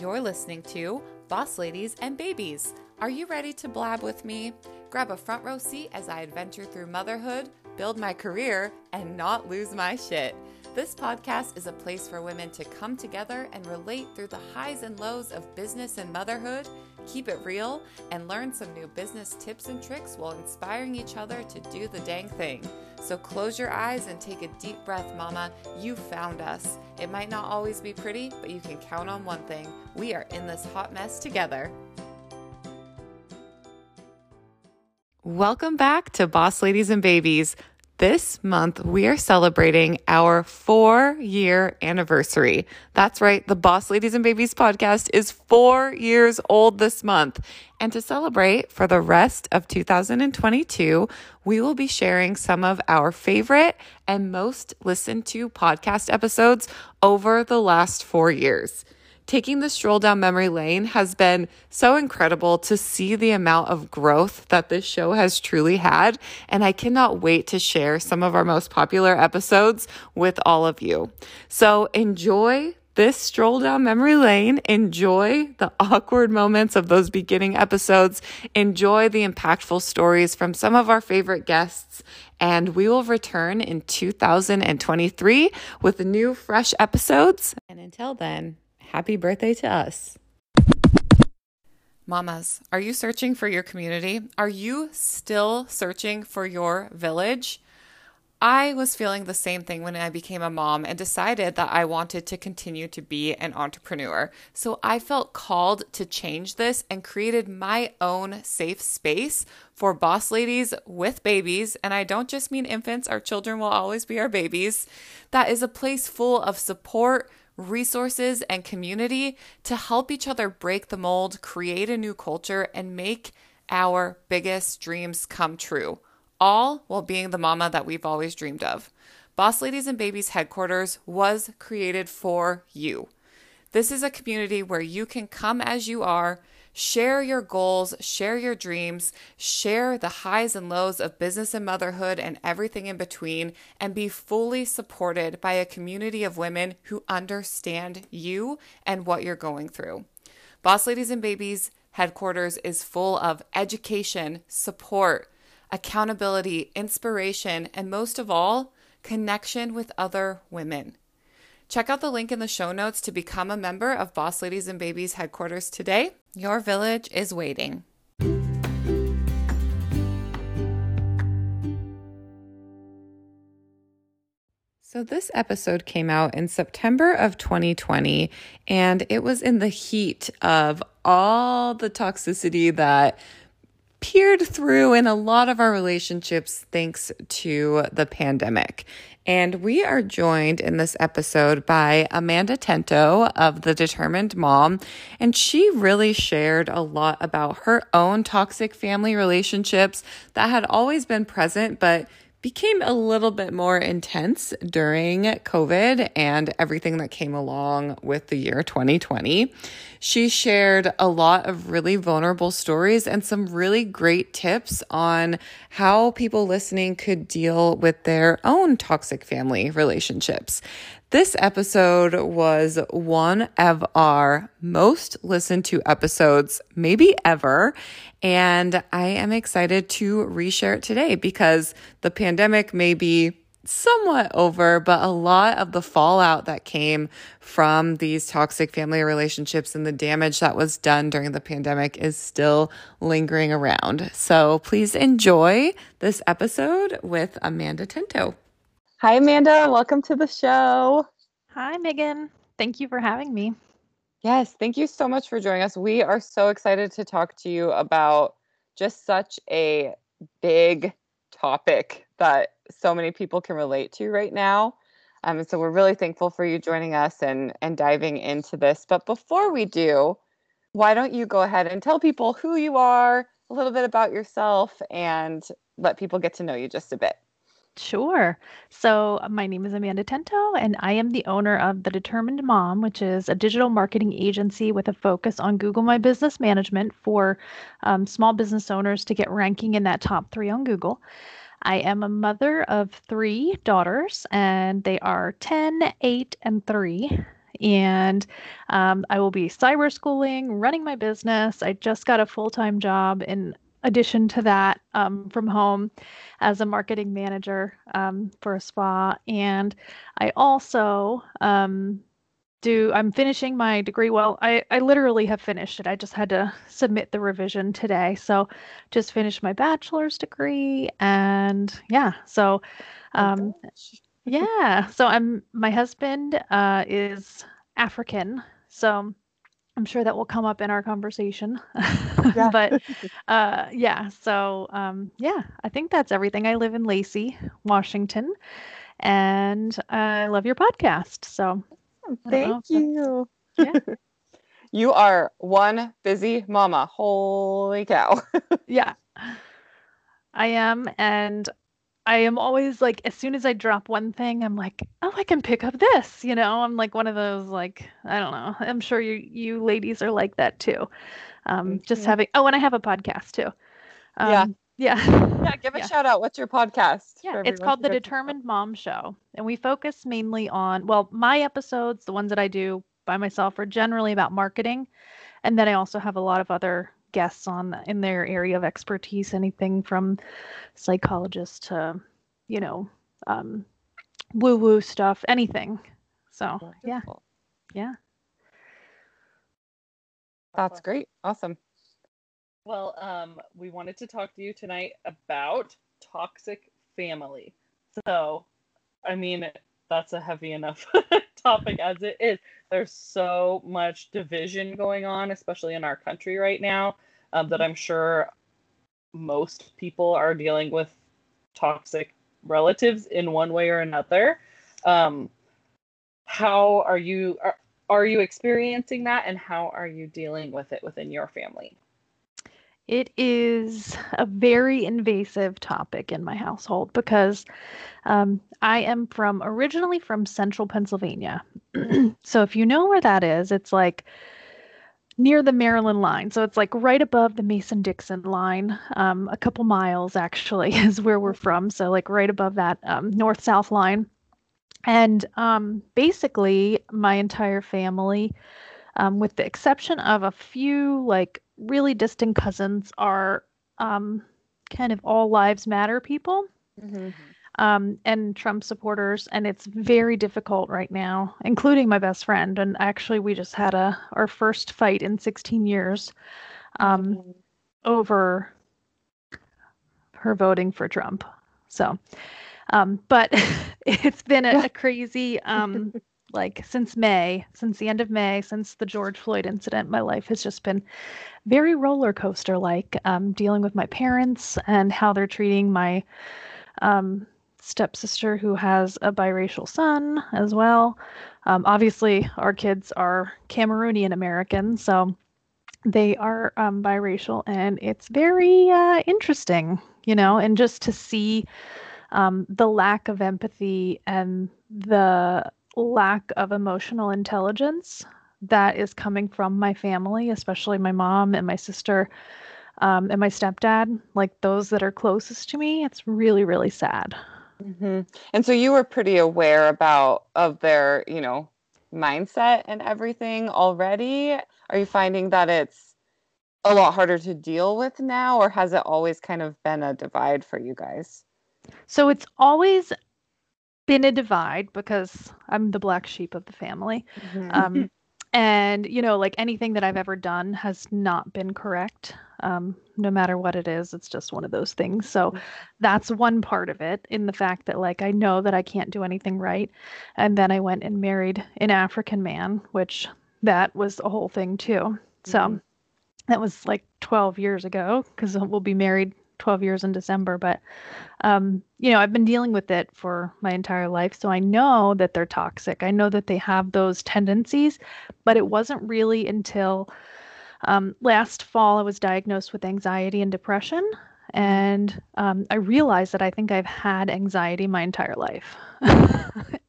You're listening to Boss Ladies and Babies. Are you ready to blab with me? Grab a front row seat as I adventure through motherhood, build my career, and not lose my shit. This podcast is a place for women to come together and relate through the highs and lows of business and motherhood, keep it real, and learn some new business tips and tricks while inspiring each other to do the dang thing. So close your eyes and take a deep breath, Mama. You found us. It might not always be pretty, but you can count on one thing we are in this hot mess together. Welcome back to Boss Ladies and Babies. This month, we are celebrating our four year anniversary. That's right, the Boss Ladies and Babies podcast is four years old this month. And to celebrate for the rest of 2022, we will be sharing some of our favorite and most listened to podcast episodes over the last four years taking the stroll down memory lane has been so incredible to see the amount of growth that this show has truly had. And I cannot wait to share some of our most popular episodes with all of you. So enjoy this stroll down memory lane. Enjoy the awkward moments of those beginning episodes. Enjoy the impactful stories from some of our favorite guests. And we will return in 2023 with new, fresh episodes. And until then, happy birthday to us. Mamas, are you searching for your community? Are you still searching for your village? I was feeling the same thing when I became a mom and decided that I wanted to continue to be an entrepreneur. So I felt called to change this and created my own safe space for boss ladies with babies. And I don't just mean infants, our children will always be our babies. That is a place full of support resources, and community to help each other break the mold, create a new culture, and make our biggest dreams come true, all while being the mama that we've always dreamed of. Boss Ladies and Babies headquarters was created for you. This is a community where you can come as you are Share your goals, share your dreams, share the highs and lows of business and motherhood and everything in between, and be fully supported by a community of women who understand you and what you're going through. Boss Ladies and Babies headquarters is full of education, support, accountability, inspiration, and most of all, connection with other women. Check out the link in the show notes to become a member of Boss Ladies and Babies headquarters today. Your village is waiting. So, this episode came out in September of 2020, and it was in the heat of all the toxicity that peered through in a lot of our relationships thanks to the pandemic. And we are joined in this episode by Amanda Tento of The Determined Mom. And she really shared a lot about her own toxic family relationships that had always been present, but became a little bit more intense during COVID and everything that came along with the year 2020. She shared a lot of really vulnerable stories and some really great tips on how people listening could deal with their own toxic family relationships. This episode was one of our most listened to episodes, maybe ever. And I am excited to reshare it today because the pandemic may be somewhat over, but a lot of the fallout that came from these toxic family relationships and the damage that was done during the pandemic is still lingering around. So please enjoy this episode with Amanda Tento. Hi, Amanda. Welcome to the show. Hi, Megan. Thank you for having me. Yes, thank you so much for joining us. We are so excited to talk to you about just such a big topic that so many people can relate to right now. Um, so we're really thankful for you joining us and and diving into this. But before we do, why don't you go ahead and tell people who you are, a little bit about yourself, and let people get to know you just a bit. Sure. So, my name is Amanda Tento, and I am the owner of The Determined Mom, which is a digital marketing agency with a focus on Google My Business Management for um, small business owners to get ranking in that top three on Google. I am a mother of three daughters, and they are 10, 8, and 3 and um, I will be cyber schooling, running my business. I just got a full time job in addition to that um, from home as a marketing manager um, for a spa. And I also um, do, I'm finishing my degree. Well, I, I literally have finished it. I just had to submit the revision today. So just finished my bachelor's degree. And yeah, so. Oh, um, yeah. So I'm my husband uh, is African, so I'm sure that will come up in our conversation. Yeah. but uh, yeah. So um, yeah, I think that's everything. I live in Lacey, Washington, and I love your podcast. So thank you. Yeah. you are one busy mama. Holy cow. yeah. I am, and I am always like, as soon as I drop one thing, I'm like, oh, I can pick up this. You know, I'm like one of those like, I don't know. I'm sure you you ladies are like that too. Um, just having. Oh, and I have a podcast too. Um, yeah. Yeah. Yeah. Give a yeah. shout out. What's your podcast? Yeah. It's called The Determined Mom Show. And we focus mainly on, well, my episodes, the ones that I do by myself, are generally about marketing. And then I also have a lot of other guests on in their area of expertise, anything from psychologists to, you know, um, woo woo stuff, anything. So, Wonderful. yeah. Yeah. That's great. Awesome. Well, um, we wanted to talk to you tonight about toxic family. So, I mean, that's a heavy enough topic as it is. There's so much division going on, especially in our country right now, um, that I'm sure most people are dealing with toxic relatives in one way or another. Um, how are you are, are you experiencing that, and how are you dealing with it within your family? It is a very invasive topic in my household because um, I am from originally from central Pennsylvania. so if you know where that is, it's like near the Maryland line. So it's like right above the Mason Dixon line. Um, a couple miles actually is where we're from. So like right above that um, north south line. And um, basically, my entire family, um, with the exception of a few like really distant cousins, are um, kind of all lives matter people. Mm-hmm um, and Trump supporters, and it's very difficult right now, including my best friend. And actually, we just had a our first fight in 16 years um, mm-hmm. over her voting for Trump. So, um, but it's been a, a crazy, um, like since May, since the end of May, since the George Floyd incident, my life has just been very roller coaster like, um, dealing with my parents and how they're treating my um, stepsister who has a biracial son as well. Um, obviously, our kids are Cameroonian American, so they are um, biracial, and it's very uh, interesting, you know, and just to see um, the lack of empathy and the lack of emotional intelligence that is coming from my family, especially my mom and my sister. Um, and my stepdad, like those that are closest to me, it's really, really sad. Mm-hmm. And so you were pretty aware about of their, you know, mindset and everything already. Are you finding that it's a lot harder to deal with now, or has it always kind of been a divide for you guys? So it's always been a divide because I'm the black sheep of the family. Mm-hmm. Um, and you know like anything that i've ever done has not been correct um, no matter what it is it's just one of those things so mm-hmm. that's one part of it in the fact that like i know that i can't do anything right and then i went and married an african man which that was a whole thing too so mm-hmm. that was like 12 years ago because we'll be married 12 years in December, but um, you know, I've been dealing with it for my entire life, so I know that they're toxic. I know that they have those tendencies, but it wasn't really until um, last fall I was diagnosed with anxiety and depression, and um, I realized that I think I've had anxiety my entire life.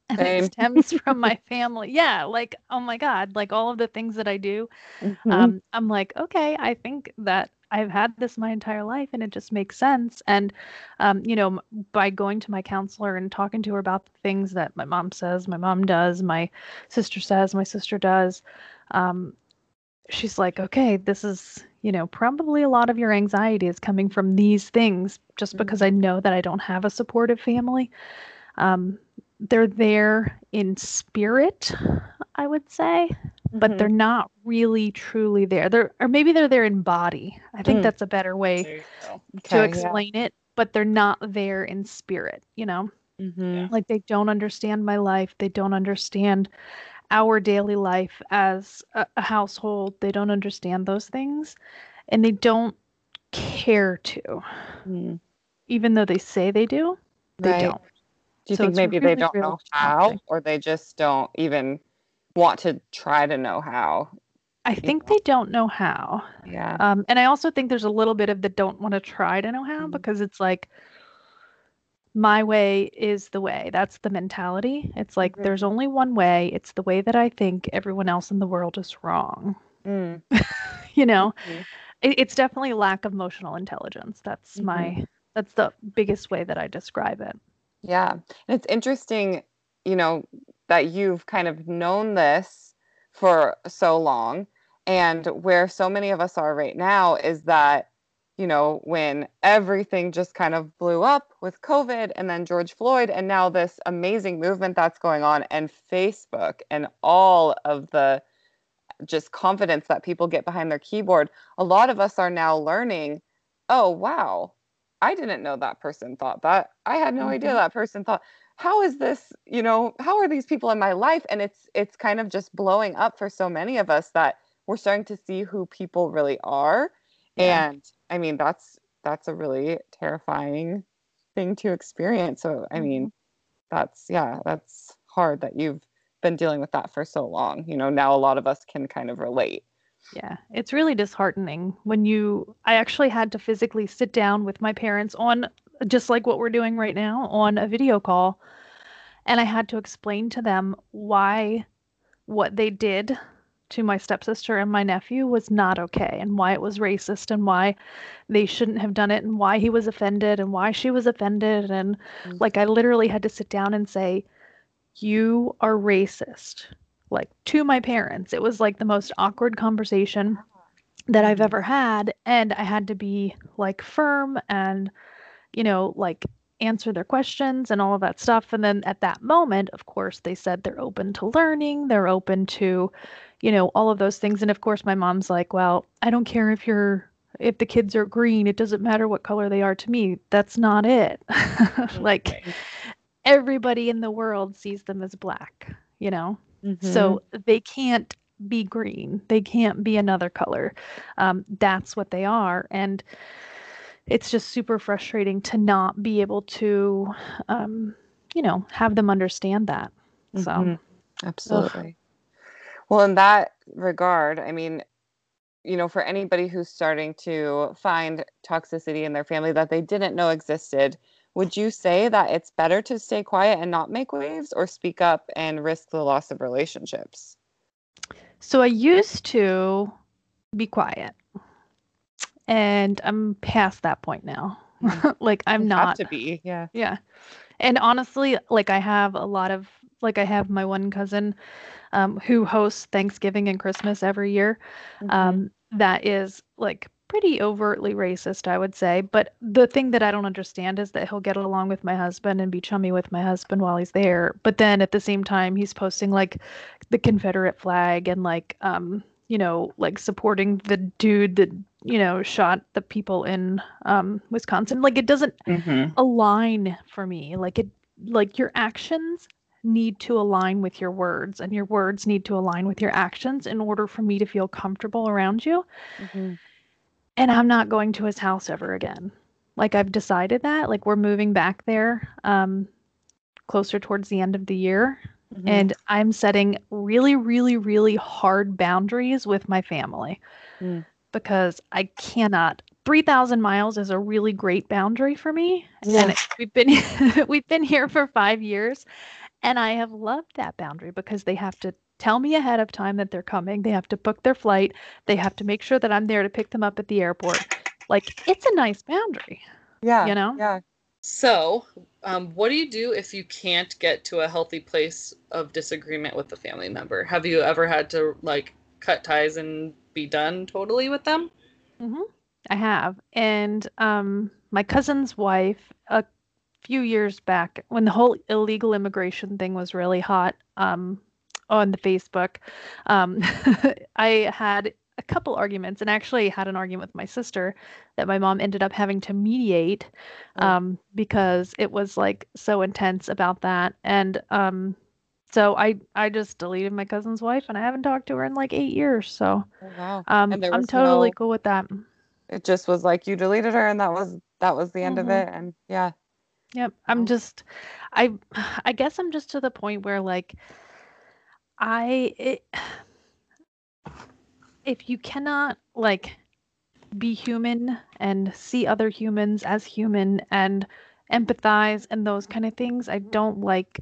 and Same. it stems from my family. Yeah, like oh my god, like all of the things that I do, mm-hmm. um, I'm like, okay, I think that I've had this my entire life and it just makes sense. And, um, you know, by going to my counselor and talking to her about the things that my mom says, my mom does, my sister says, my sister does, um, she's like, okay, this is, you know, probably a lot of your anxiety is coming from these things just mm-hmm. because I know that I don't have a supportive family. Um, they're there in spirit, I would say, mm-hmm. but they're mm-hmm. not really truly there. They're or maybe they're there in body. I think mm. that's a better way okay, to explain yeah. it, but they're not there in spirit, you know? Mm-hmm. Like they don't understand my life. They don't understand our daily life as a, a household. They don't understand those things and they don't care to. Mm. Even though they say they do, they right. don't. Do you so think maybe really, they don't really know how or they just don't even want to try to know how? I think know? they don't know how. Yeah. Um, and I also think there's a little bit of the don't want to try to know how mm-hmm. because it's like my way is the way. That's the mentality. It's like mm-hmm. there's only one way. It's the way that I think. Everyone else in the world is wrong. Mm. you know, mm-hmm. it, it's definitely lack of emotional intelligence. That's mm-hmm. my that's the biggest way that I describe it. Yeah. And it's interesting, you know, that you've kind of known this for so long and where so many of us are right now is that you know, when everything just kind of blew up with COVID and then George Floyd, and now this amazing movement that's going on, and Facebook and all of the just confidence that people get behind their keyboard, a lot of us are now learning, oh, wow, I didn't know that person thought that. I had no mm-hmm. idea that person thought. How is this, you know, how are these people in my life? And it's it's kind of just blowing up for so many of us that we're starting to see who people really are. Yeah. And I mean, that's that's a really terrifying thing to experience. So, I mean, mm-hmm. that's yeah, that's hard that you've been dealing with that for so long. You know, now a lot of us can kind of relate. Yeah, it's really disheartening when you. I actually had to physically sit down with my parents on just like what we're doing right now on a video call. And I had to explain to them why what they did to my stepsister and my nephew was not okay and why it was racist and why they shouldn't have done it and why he was offended and why she was offended and mm-hmm. like I literally had to sit down and say you are racist like to my parents it was like the most awkward conversation that I've mm-hmm. ever had and I had to be like firm and you know like answer their questions and all of that stuff and then at that moment of course they said they're open to learning they're open to you know, all of those things. And of course, my mom's like, well, I don't care if you're, if the kids are green, it doesn't matter what color they are to me. That's not it. like everybody in the world sees them as black, you know? Mm-hmm. So they can't be green. They can't be another color. Um, that's what they are. And it's just super frustrating to not be able to, um, you know, have them understand that. So, mm-hmm. absolutely. Ugh. Well, in that regard, I mean, you know, for anybody who's starting to find toxicity in their family that they didn't know existed, would you say that it's better to stay quiet and not make waves or speak up and risk the loss of relationships? So I used to be quiet. And I'm past that point now. Mm. like I'm you not to be. Yeah. Yeah. And honestly, like I have a lot of like I have my one cousin um, who hosts Thanksgiving and Christmas every year. Mm-hmm. Um, that is like pretty overtly racist, I would say. But the thing that I don't understand is that he'll get along with my husband and be chummy with my husband while he's there. But then at the same time, he's posting like the Confederate flag and like, um, you know, like supporting the dude that, you know, shot the people in um, Wisconsin. Like it doesn't mm-hmm. align for me. Like it, like your actions need to align with your words and your words need to align with your actions in order for me to feel comfortable around you. Mm-hmm. And I'm not going to his house ever again. Like I've decided that. Like we're moving back there um closer towards the end of the year. Mm-hmm. And I'm setting really, really, really hard boundaries with my family mm. because I cannot 3000 miles is a really great boundary for me yeah. and we've been we've been here for 5 years and I have loved that boundary because they have to tell me ahead of time that they're coming. They have to book their flight. They have to make sure that I'm there to pick them up at the airport. like it's a nice boundary. Yeah. You know? Yeah. So, um, what do you do if you can't get to a healthy place of disagreement with a family member? Have you ever had to like cut ties and be done totally with them? hmm I have. And um, my cousin's wife, a few years back, when the whole illegal immigration thing was really hot um, on the Facebook, um, I had a couple arguments and actually had an argument with my sister that my mom ended up having to mediate Oh. um, because it was like so intense about that. And um, so I I just deleted my cousin's wife and I haven't talked to her in like eight years. So Oh, wow. um, I'm totally no- cool with that. It just was like you deleted her and that was that was the end of Mhm. it. And yeah. Yep. I'm just I I guess I'm just to the point where like I it, if you cannot like be human and see other humans as human and empathize and those kind of things, I don't like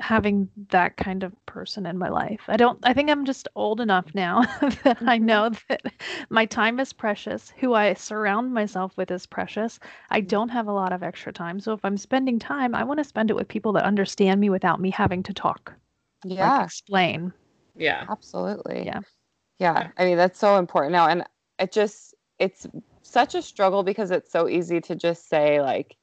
having that kind of person in my life. I don't I think I'm just old enough now that I Mhm. know that my time is precious. Who I surround myself with is precious. I don't have a lot of extra time. So if I'm spending time, I want to spend it with people that understand me without me having to talk. Like Yeah. explain. Yeah. Absolutely. Yeah. Yeah. I mean, that's so important now. And it just, it's such a struggle because it's so easy to just say, like,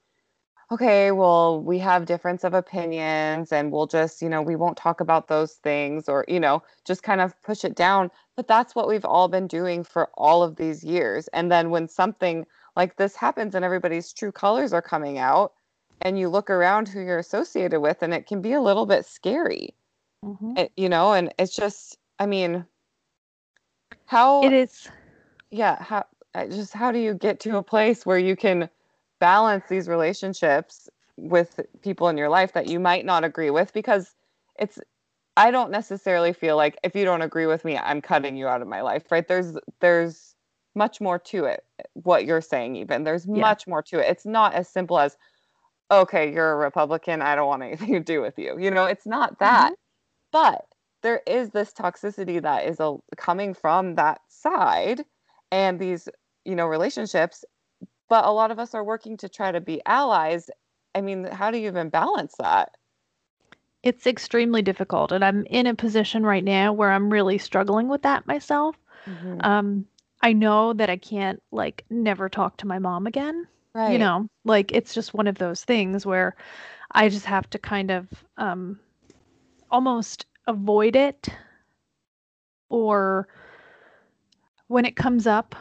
okay, well, we have difference of opinions and we'll just, you know, we won't talk about those things or, you know, just kind of push it down. But that's what we've all been doing for all of these years. And then when something like this happens and everybody's true colors are coming out and you look around who you're associated with and it can be a little bit scary Mhm. it, you know and it's just i mean how It is. Yeah how I just how do you get to a place where you can balance these relationships with people in your life that you might not agree with? Because it's i don't necessarily feel like if you don't agree with me i'm cutting you out of my life right? There's there's much more to it eh, what you're saying even. There's Yeah. much more to it. It's not as simple as okay you're a republican i don't want anything to do with you. You know it's not mm-hmm. that but there is this toxicity that is a, coming from that side and these you know relationships but a lot of us are working to try to be allies i mean how do you even balance that it's extremely difficult and I'm in a position right now where I'm really struggling with that myself. Um I know that I can't like never talk to my mom again. right you know like it's just one of those things where i just have to kind of um almost avoid it or when it comes up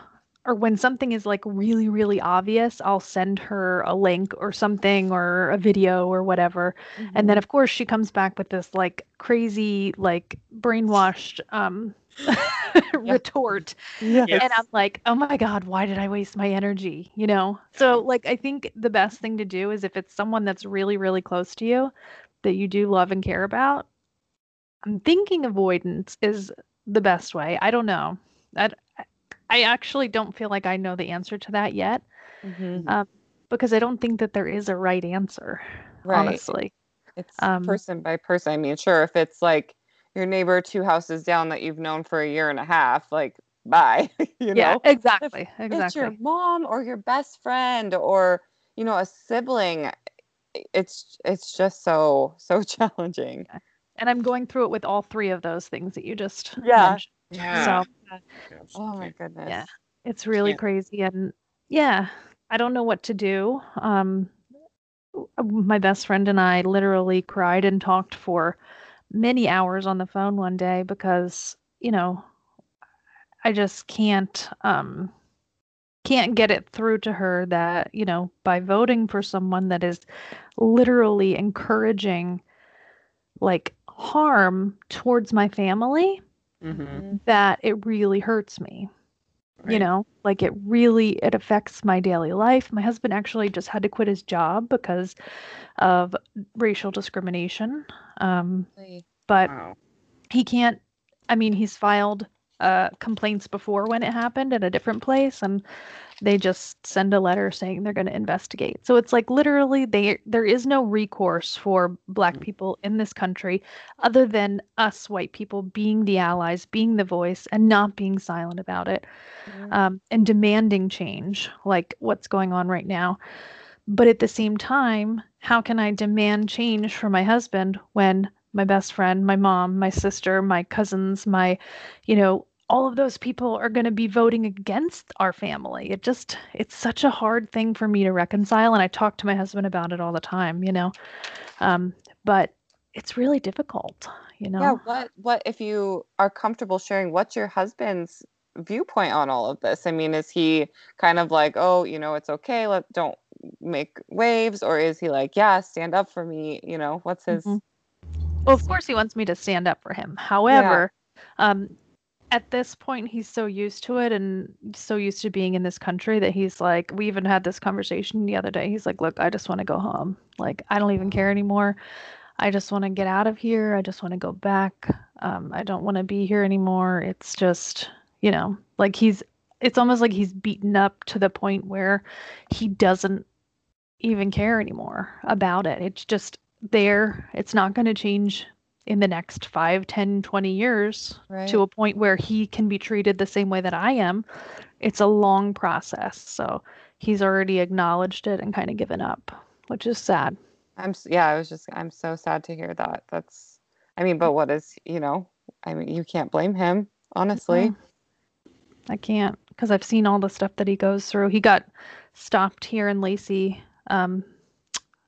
or when something is like really really obvious i'll send her a link or something or a video or whatever and then of course she comes back with this like crazy like brainwashed um retort Yes. and I'm like, oh my God, why did I waste my energy? You know? So, like, I think the best thing to do is if it's someone that's really, really close to you that you do love and care about, I'm thinking avoidance is the best way. I don't know. I, I actually don't feel like I know the answer to that yet Mhm. because I don't think that there is a right answer, right honestly. it's um, person by person i mean sure if it's like your neighbor two houses down that you've known for a year and a half like bye you yeah, know exactly. it's Exactly. your mom or your best friend or you know a sibling it's it's just so so challenging And I'm going through it with all three of those things that you just Yeah. mentioned. Yeah. So, oh my goodness Yeah. it's really Can't- crazy and yeah i don't know what to do um my best friend and i literally cried and talked for many hours on the phone one day because you know i just can't um can't get it through to her that you know by voting for someone that is literally encouraging like harm towards my family Mm-hmm. that it really hurts me you know like it really it affects my daily life my husband actually just had to quit his job because of racial discrimination um but Wow. he can't i mean he's filed uh, complaints before when it happened at a different place, and they just send a letter saying they're going to investigate. So it's like literally they there is no recourse for black people in this country other than us white people being the allies, being the voice and not being silent about it. Mm-hmm. Um, and demanding change like what's going on right now. But at the same time, how can I demand change for my husband when my best friend, my mom, my sister, my cousins, my, you know, all of those people are going to be voting against our family. It just it's such a hard thing for me to reconcile and I talk to my husband about it all the time, you know. Um, but it's really difficult, you know. Yeah, what what if you are comfortable sharing what's your husband's viewpoint on all of this? I mean, is he kind of like, "Oh, you know, it's okay, let don't make waves," or is he like, "Yeah, stand up for me," you know? What's his mm-hmm. Well, of course he wants me to stand up for him. However, yeah. um at this point he's so used to it and so used to being in this country that he's like we even had this conversation the other day. He's like look i just want to go home. Like i don't even care anymore. I just want to get out of here. I just want to go back. Um, i don't want to be here anymore. It's just you know like he's it's almost like he's beaten up to the point where he doesn't even care anymore about it. It's just there. It's not going to change in the next 5 10 20 years right. to a point where he can be treated the same way that i am it's a long process. So he's already acknowledged it and kind of given up which is sad. I'm yeah i was just i'm so sad to hear that. That's i mean but what is you know i mean you can't blame him honestly. I can't because i've seen all the stuff that he goes through. He got stopped here in lacey um,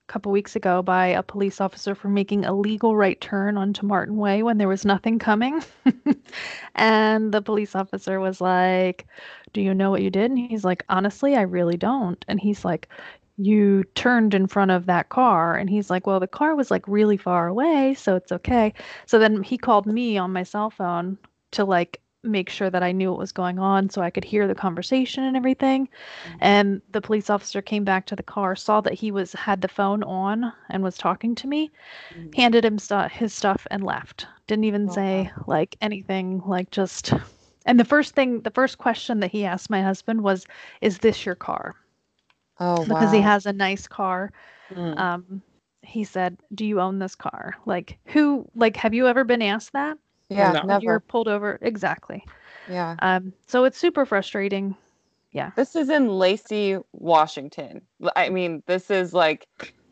couple weeks ago by a police officer for making a legal right turn onto Martin Way when there was nothing coming. and the police officer was like, Do you know what you did? And he's like, Honestly, I really don't. And he's like, You turned in front of that car. And he's like, Well, the car was like really far away, so it's okay. So then he called me on my cell phone to like make sure that I knew what was going on so I could hear the conversation and everything. Mm-hmm. And the police officer came back to the car, saw that he was had the phone on and was talking to me, mm-hmm. handed him st- his stuff and left. Didn't even oh, say like anything, like just and the first thing the first question that he asked my husband was, "Is this your car?" Oh, because wow. he has a nice car. Mm. Um he said, "Do you own this car?" Like, who like have you ever been asked that? Yeah, no. never. You're pulled over. Exactly. Yeah. Um, so it's super frustrating. Yeah. This is in Lacey, Washington. I mean, this is like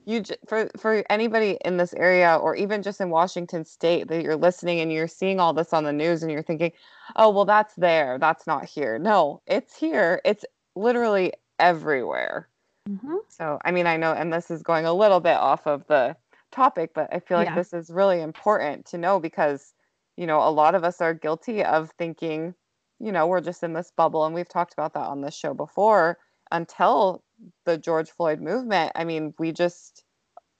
you for for anybody in this area or even just in Washington state that you're listening and you're seeing all this on the news and you're thinking, "Oh, well that's there. That's not here." No, it's here. It's literally everywhere. Mm-hmm. So, I mean, I know and this is going a little bit off of the topic, but I feel like yeah. this is really important to know because you know, a lot of us are guilty of thinking, you know, we're just in this bubble. And we've talked about that on this show before until the George Floyd movement. I mean, we just,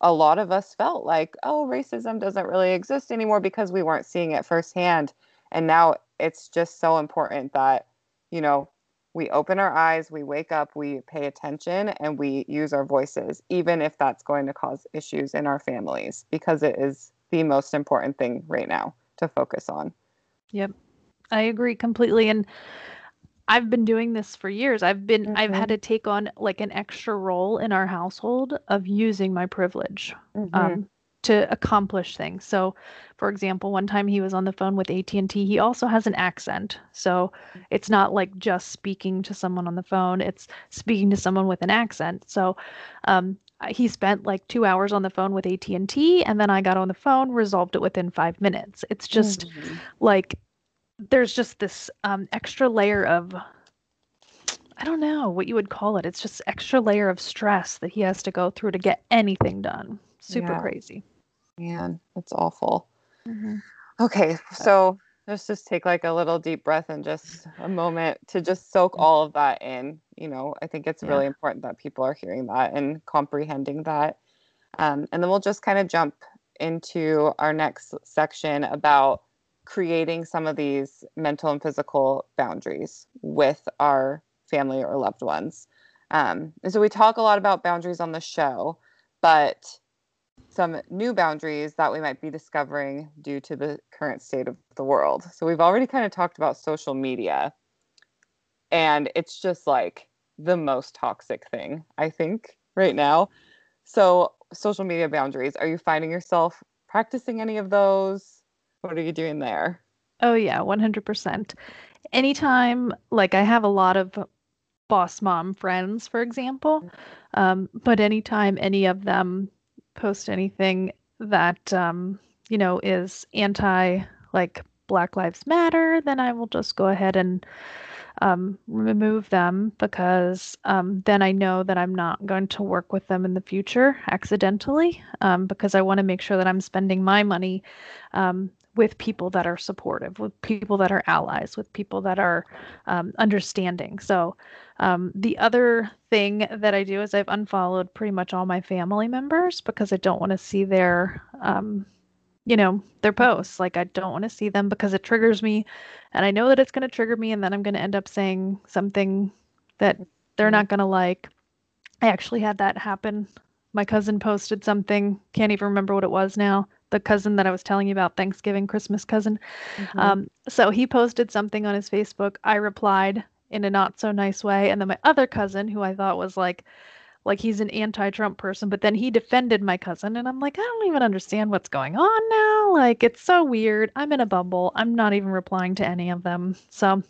a lot of us felt like, oh, racism doesn't really exist anymore because we weren't seeing it firsthand. And now it's just so important that, you know, we open our eyes, we wake up, we pay attention, and we use our voices, even if that's going to cause issues in our families, because it is the most important thing right now to focus on. Yep. I agree completely and I've been doing this for years. I've been mm-hmm. I've had mm-hmm. to take on like an extra role in our household of using my privilege mm-hmm. um, to accomplish things. So, for example, one time he was on the phone with AT&T. He also has an accent. So, it's not like just speaking to someone on the phone, it's speaking to someone with an accent. So, um, he spent like two hours on the phone with AT&T and then I got on the phone, resolved it within five minutes. It's just mm-hmm. like there's just this um, extra layer of I don't know what you would call it. It's just extra layer of stress that he has to go through to get anything done. Super yeah. crazy. Man, that's awful. Mm-hmm. Okay, so let's just take like a little deep breath and just a moment to just soak mm. all of that in you know i think it's yeah. really important that people are hearing that and comprehending that um, and then we'll just kind of jump into our next section about creating some of these mental and physical boundaries with our family or loved ones um, and so we talk a lot about boundaries on the show but some new boundaries that we might be discovering due to the current state of the world. So we've already kind of talked about social media, and it's just like the most toxic thing, I think, right now. So, social media boundaries, are you finding yourself practicing any of those? What are you doing there? Oh, yeah, 100%. Anytime, like, I have a lot of boss mom friends, for example, um, but anytime any of them post anything that, um, you know, is anti, like, Black Lives Matter, then I will just go ahead and um, remove them because um, then I know that I'm not going to work with them in the future accidentally um, because I want to make sure that I'm spending my money um, with people that are supportive, with people that are allies, with people that are um, understanding. So, um, the other thing that I do is I've unfollowed pretty much all my family members because I don't want to see their you know, their posts. Like I don't want to see them because it triggers me and I know that it's going to trigger me and then I'm going to end up saying something that they're not going to like. I actually had that happen. My cousin posted something, can't even remember what it was now. The cousin that I was telling you about, Thanksgiving, Christmas cousin. Mm-hmm. Um, so he posted something on his Facebook. I replied in a not so nice way. And then my other cousin, who I thought was like, like he's an anti-Trump person, but then he defended my cousin and I'm like, I don't even understand what's going on now. Like it's so weird. I'm in a bubble. I'm not even replying to any of them. So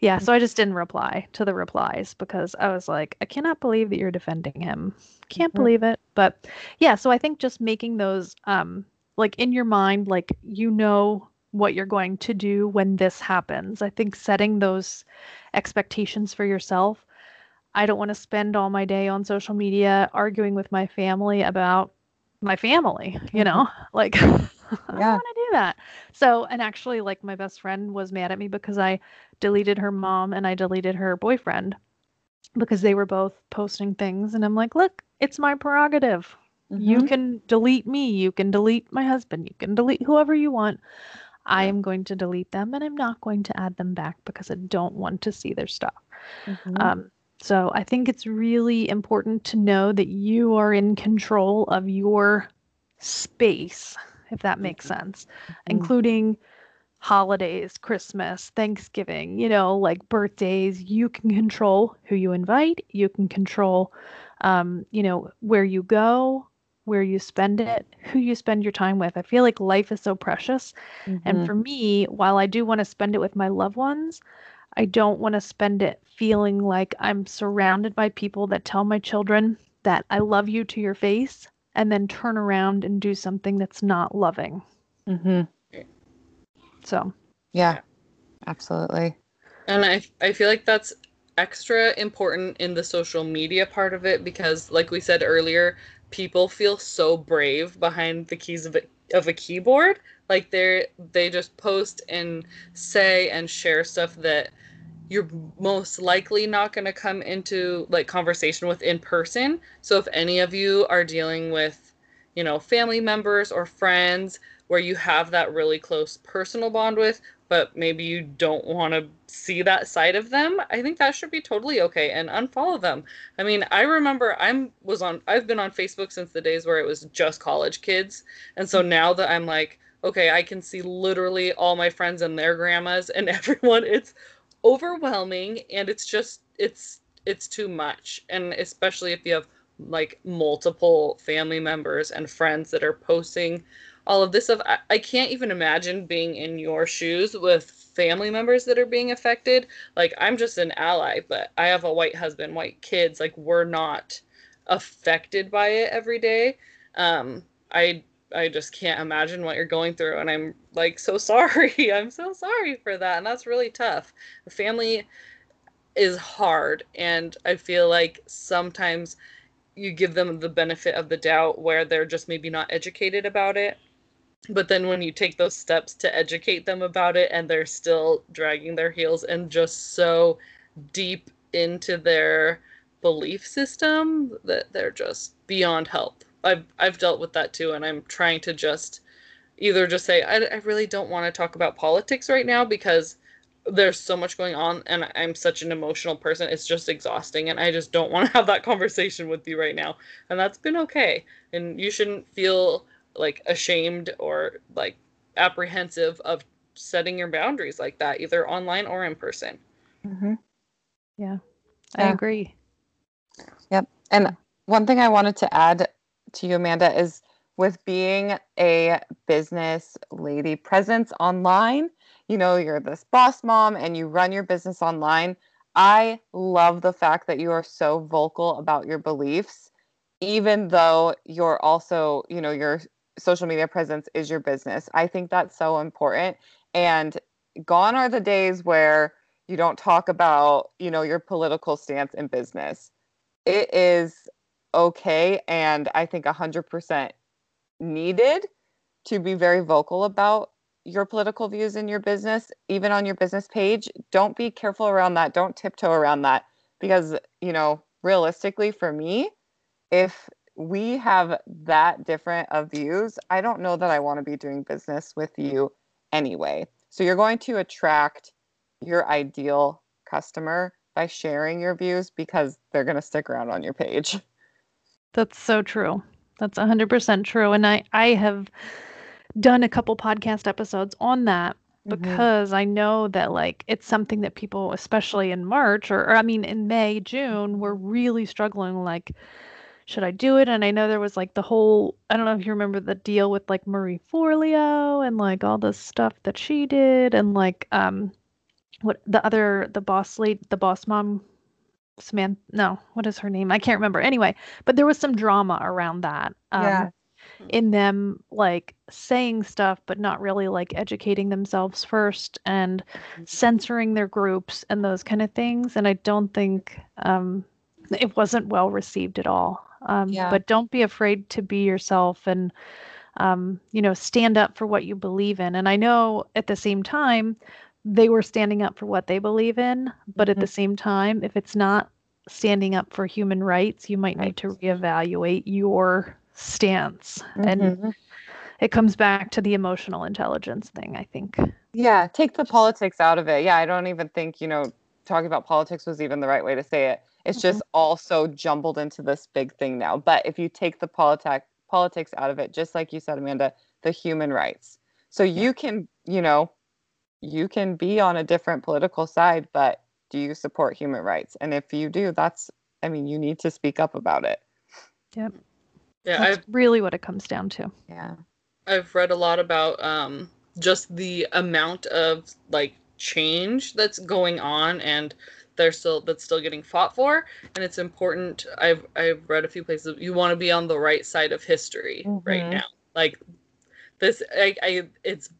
yeah, so I just didn't reply to the replies because I was like, I cannot believe that you're defending him. Can't mm-hmm. believe it. But yeah, so I think just making those um like in your mind like you know what you're going to do when this happens. I think setting those expectations for yourself I don't want to spend all my day on social media arguing with my family about my family, you know? Like yeah. I don't want to do that. So, and actually like my best friend was mad at me because I deleted her mom and I deleted her boyfriend because they were both posting things and I'm like, "Look, it's my prerogative. Mm-hmm. You can delete me, you can delete my husband, you can delete whoever you want. I am going to delete them and I'm not going to add them back because I don't want to see their stuff." Mm-hmm. Um, so I think it's really important to know that you are in control of your space, if that makes mm-hmm. sense, mm-hmm. including holidays, Christmas, Thanksgiving, you know, like birthdays. You can control who you invite, you can control, um, you know, where you go, where you spend it, who you spend your time with. I feel like life is so precious. Mm-hmm. And for me, while I do want to spend it with my loved ones, I don't want to spend it feeling like I'm surrounded by people that tell my children that I love you to your face and then turn around and do something that's not loving. Mm-hmm. So, yeah, absolutely. And I, I feel like that's extra important in the social media part of it because, like we said earlier, people feel so brave behind the keys of a, of a keyboard. Like they're they just post and say and share stuff that you're most likely not going to come into like conversation with in person. So if any of you are dealing with, you know, family members or friends where you have that really close personal bond with, but maybe you don't want to see that side of them, I think that should be totally okay and unfollow them. I mean, I remember I'm was on I've been on Facebook since the days where it was just college kids. And so now that I'm like, okay, I can see literally all my friends and their grandmas and everyone, it's overwhelming and it's just it's it's too much. And especially if you have like multiple family members and friends that are posting all of this stuff I, I can't even imagine being in your shoes with family members that are being affected. Like i'm just an ally but i have a white husband white kids. Like we're not affected by it every day. Um i I just can't imagine what you're going through. And I'm like so sorry. I'm so sorry for that. And that's really tough. The family is hard. And I feel like sometimes you give them the benefit of the doubt where they're just maybe not educated about it. But then when you take those steps to educate them about it and they're still dragging their heels and just so deep into their belief system that they're just beyond help. I've I've dealt with that too, and I'm trying to just either just say I, I really don't want to talk about politics right now because there's so much going on and I'm such an emotional person. It's just exhausting and I just don't want to have that conversation with you right now. And that's been okay. And you shouldn't feel like ashamed or like apprehensive of setting your boundaries like that, either online or in person. Mm-hmm. Yeah, I yeah. agree. Yep. And one thing I wanted to add to you, Amanda, is with being a business lady presence online, you know, you're this boss mom and you run your business online. I love the fact that you are so vocal about your beliefs, even though you're also, you know, your social media presence is your business. I think that's so important. And gone are the days where you don't talk about, you know, your political stance in business. It is okay and I think 100% needed to be very vocal about your political views in your business, even on your business page. Don't be careful around that. Don't tiptoe around that because, you know, realistically for me, if we have that different of views, I don't know that I want to be doing business with you anyway. So you're going to attract your ideal customer by sharing your views because they're going to stick around on your page. That's so true. That's 100% true. And I, I have done a couple podcast episodes on that mm-hmm. because mm-hmm. I know that like it's something that people, especially in March or, or I mean in May, June, were really struggling like, should I do it? And I know there was like the whole I don't know if you remember the deal with like Marie Forleo and like all the stuff that she did and like um what the other the boss lady the boss mom Samantha no what is her name I can't remember anyway but there was some drama around that um, yeah in them like saying stuff but not really like educating themselves first and mm-hmm. censoring their groups and those kind of things and I don't think um it wasn't well received at all um, yeah. But don't be afraid to be yourself and, um, you know, stand up for what you believe in. And I know at the same time, they were standing up for what they believe in. But mm-hmm. at the same time, if it's not standing up for human rights, you might right. need to reevaluate your stance. Mm-hmm. And it comes back to the emotional intelligence thing, I think. Yeah, take the politics out of it. Yeah, I don't even think, you know, talking about politics was even the right way to say it. It's mm-hmm. just all so jumbled into this big thing now. But if you take the politic politics out of it, just like you said, Amanda, the human rights. So you can, you know, you can be on a different political side, but do you support human rights? And if you do, that's I mean, you need to speak up about it. Yep. Yeah, that's I've, really what it comes down to. Yeah. I've read a lot about um just the amount of like change that's going on and they're still that's still getting fought for and it's important i've i've read a few places you want to be on the right side of history mm-hmm. right now like this I, I it's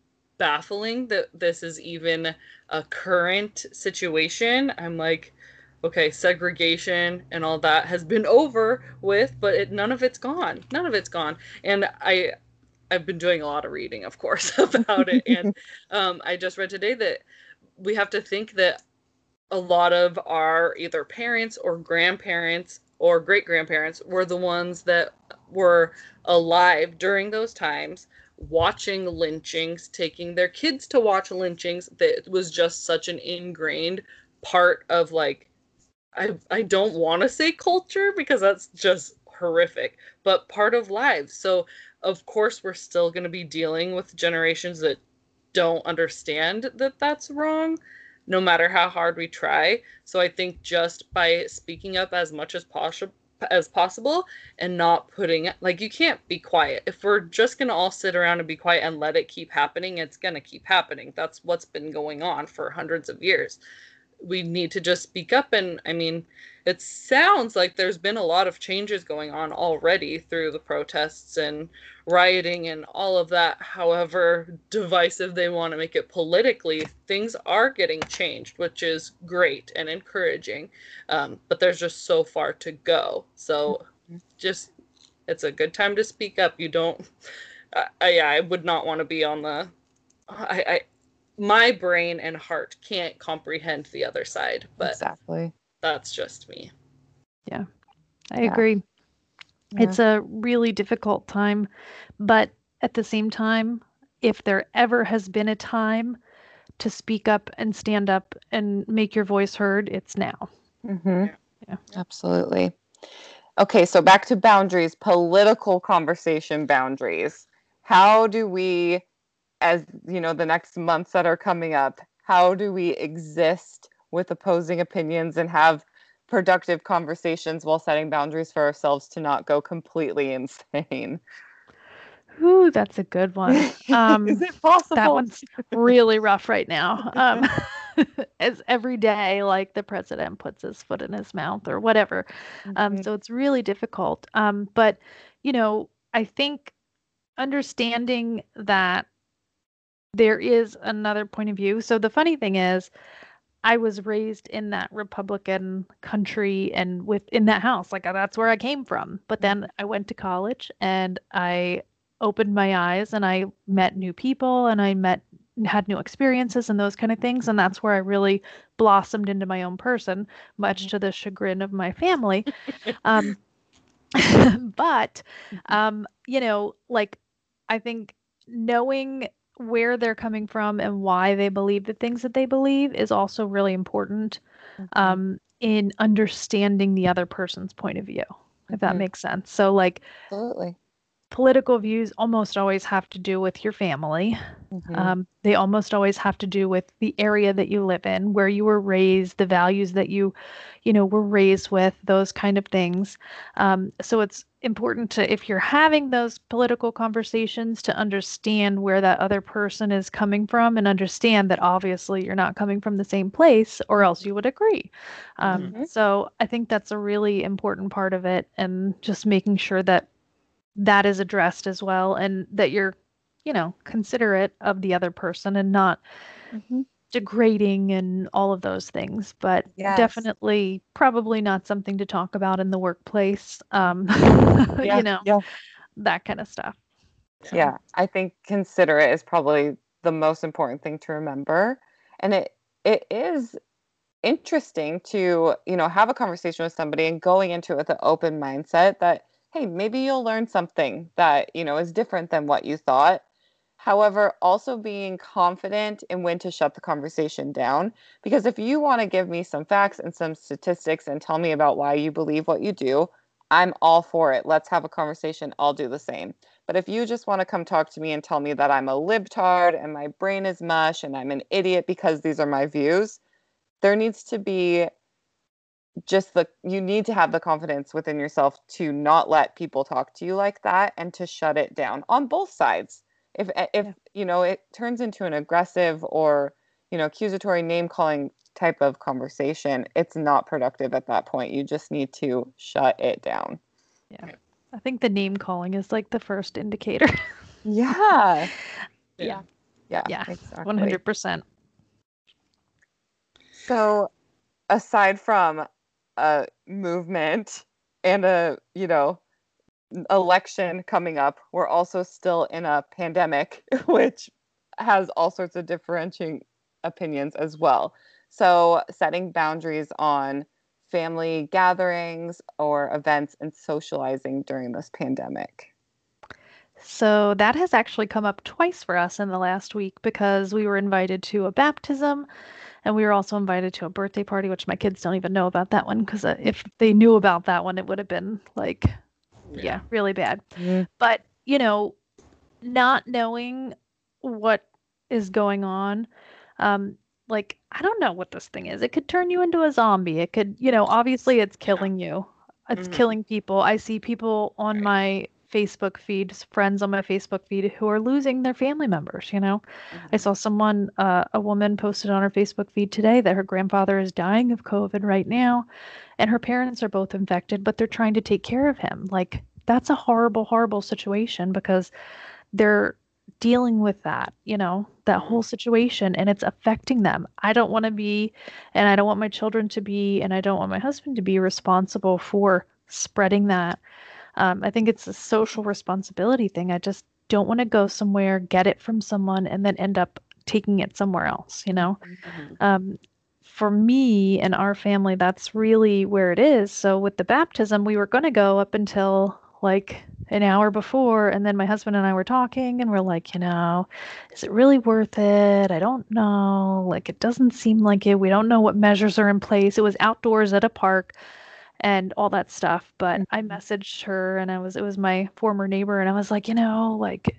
baffling that this is even a current situation. I'm like okay segregation and all that has been over with but it, none of it's gone. None of it's gone. And i i've been doing a lot of reading of course about it. And um, i just read today that we have to think that a lot of our either parents or grandparents or great grandparents were the ones that were alive during those times watching lynchings taking their kids to watch lynchings that was just such an ingrained part of like i i don't want to say culture because that's just horrific but part of lives so of course we're still going to be dealing with generations that don't understand that that's wrong no matter how hard we try. So I think just by speaking up as much as possible as possible and not putting it like you can't be quiet. If we're just going to all sit around and be quiet and let it keep happening, it's going to keep happening. That's what's been going on for hundreds of years. We need to just speak up and I mean it sounds like there's been a lot of changes going on already through the protests and rioting and all of that. However divisive they want to make it politically, things are getting changed, which is great and encouraging. Um, but there's just so far to go. So just it's a good time to speak up. You don't. I, yeah, I would not want to be on the. I, I my brain and heart can't comprehend the other side, but exactly that's just me. Yeah, I yeah. agree. Yeah. It's a really difficult time, but at the same time, if there ever has been a time to speak up and stand up and make your voice heard, it's now. Mm-hmm. Yeah. Absolutely. Okay, so back to boundaries, political conversation boundaries. How do we, as you know, the next months that are coming up, how do we exist with opposing opinions and have productive conversations while setting boundaries for ourselves to not go completely insane? Ooh, that's a good one. Um, Is it possible? That one's really rough right now. Um, as every day, like the president puts his foot in his mouth or whatever. Um, mm-hmm. Um, so it's really difficult. Um, but, you know, I think understanding that there is another point of view. So the funny thing is, I was raised in that Republican country and within that house. Like that's where I came from. But then mm-hmm. I went to college and I opened my eyes and I met new people and I met had new experiences and those kind of things and that's where I really blossomed into my own person much mm-hmm. to the chagrin of my family um, but mm-hmm. um, you know like I think knowing where they're coming from and why they believe the things that they believe is also really important mm-hmm. um, in understanding the other person's point of view if mm-hmm. that makes sense so like absolutely political views almost always have to do with your family. Mm-hmm. Um, they almost always have to do with the area that you live in, where you were raised, the values that you, you know, were raised with, those kind of things. Um, so it's important to, if you're having those political conversations, to understand where that other person is coming from and understand that obviously you're not coming from the same place, or else you would agree. Um, mm-hmm. So I think that's a really important part of it, and just making sure that that is addressed as well and that you're you know considerate of the other person and not mm-hmm. Degrading and all of those things but yes. definitely probably not something to talk about in the workplace um yeah, you know yeah. that kind of stuff so. yeah i think considerate is probably the most important thing to remember and it it is interesting to you know have a conversation with somebody and going into it with an open mindset that hey, maybe you'll learn something that, you know, is different than what you thought. However, also being confident in when to shut the conversation down. Because if you want to give me some facts and some statistics and tell me about why you believe what you do, I'm all for it. Let's have a conversation. I'll do the same. But if you just want to come talk to me and tell me that I'm a libtard and my brain is mush and I'm an idiot because these are my views, there needs to be just the you need to have the confidence within yourself to not let people talk to you like that and to shut it down on both sides if eh, if yeah. you know it turns into an aggressive or you know accusatory name calling type of conversation it's not productive at that point. You just need to shut it down. Yeah. I think the name calling is like the first indicator. Yeah. Yeah. Yeah. Yeah exactly. 100% so aside from a movement and a you know election coming up we're also still in a pandemic which has all sorts of differentiating opinions as well. So setting boundaries on family gatherings or events and socializing during this pandemic. So that has actually come up twice for us in the last week because we were invited to a baptism and we were also invited to a birthday party, which my kids don't even know about that one because uh, if they knew about that one, it would have been like, yeah, yeah really bad. Mm-hmm. But, you know, not knowing what is going on, um, like, I don't know what this thing is. It could turn you into a zombie. It could, you know, obviously it's killing you. It's mm-hmm. killing people. I see people on right. my Facebook feed, friends on my Facebook feed who are losing their family members. You know, mm-hmm. I saw someone, uh, a woman posted on her Facebook feed today that her grandfather is dying of COVID right now, and her parents are both infected, but they're trying to take care of him. Like, that's a horrible, horrible situation because they're dealing with that, you know, that mm-hmm. whole situation and it's affecting them. I don't want to be, and I don't want my children to be, and I don't want my husband to be responsible for spreading that um, I think it's a social responsibility thing. I just don't want to go somewhere, get it from someone, and then end up taking it somewhere else, you know? Mm-hmm. Um, for me and our family, that's really where it is. So with the baptism, we were going to go up until like an hour before and then my husband and I were talking and we're like, you know, is it really worth it? I don't know. Like it doesn't seem like it. We don't know what measures are in place. It was outdoors at a park and all that stuff, but I Mm-hmm. messaged her and I was it was my former neighbor and I was like, you know, like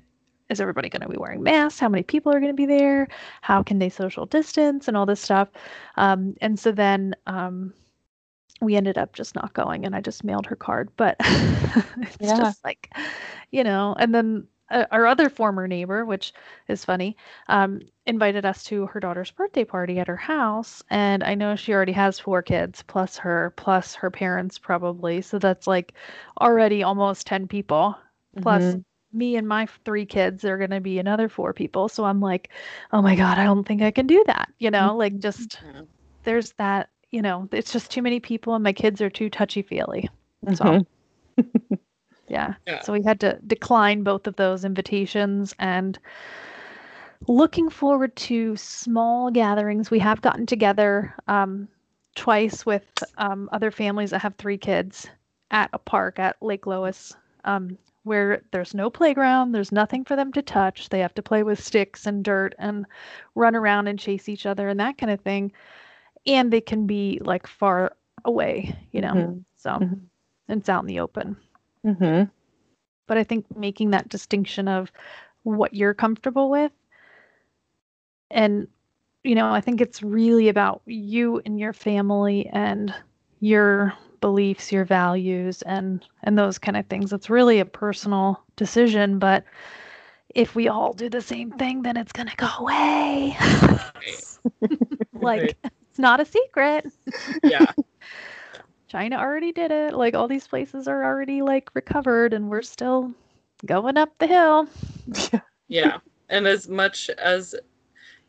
is everybody going to be wearing masks? How many people are going to be there? How can they social distance and all this stuff? Um, and so then um, we ended up just not going and I just mailed her card. But it's Yeah. just like, you know, and then uh, our other former neighbor, which is funny, um, invited us to her daughter's birthday party at her house. And I know she already has four kids, plus her, plus her parents, probably. So that's like already almost 10 people. Plus Mhm. me and my three kids are going to be another four people. So I'm like, oh my God, I don't think I can do that. You know, like just Yeah. there's that, you know, it's just too many people and my kids are too touchy feely. So, Mhm. yeah. Yeah. So we had to decline both of those invitations and looking forward to small gatherings. We have gotten together um, twice with um, other families that have three kids at a park at Lake Lois, um, where there's no playground, there's nothing for them to touch. They have to play with sticks and dirt and run around and chase each other and that kind of thing. And they can be like far away, you know. Mhm. So Mhm. it's out in the open Mhm. but I think making that distinction of what you're comfortable with and you know, I think it's really about you and your family and your beliefs, your values and and those kind of things. It's really a personal decision, but if we all do the same thing, then it's going to go away. like Right. it's not a secret. yeah. China already did it. Like all these places are already like recovered and we're still going up the hill. Yeah. And as much as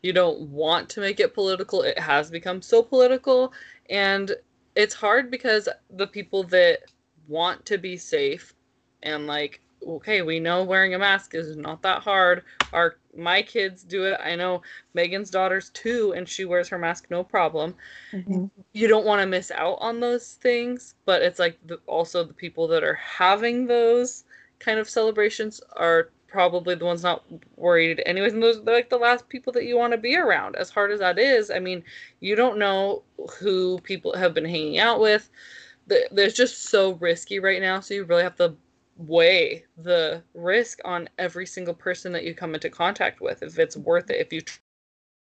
you don't want to make it political, it has become so political. And it's hard because the people that want to be safe and like, okay, we know wearing a mask is not that hard. Our my kids do it. I know Megan's daughter's two and she wears her mask no problem. Mhm. you don't want to miss out on those things, but it's like the, also the people that are having those kind of celebrations are probably the ones not worried anyways and those they're like the last people that you want to be around as hard as that is i mean you don't know who people have been hanging out with The- there's just so risky right now so you really have to weigh the risk on every single person that you come into contact with if it's worth it if you tr-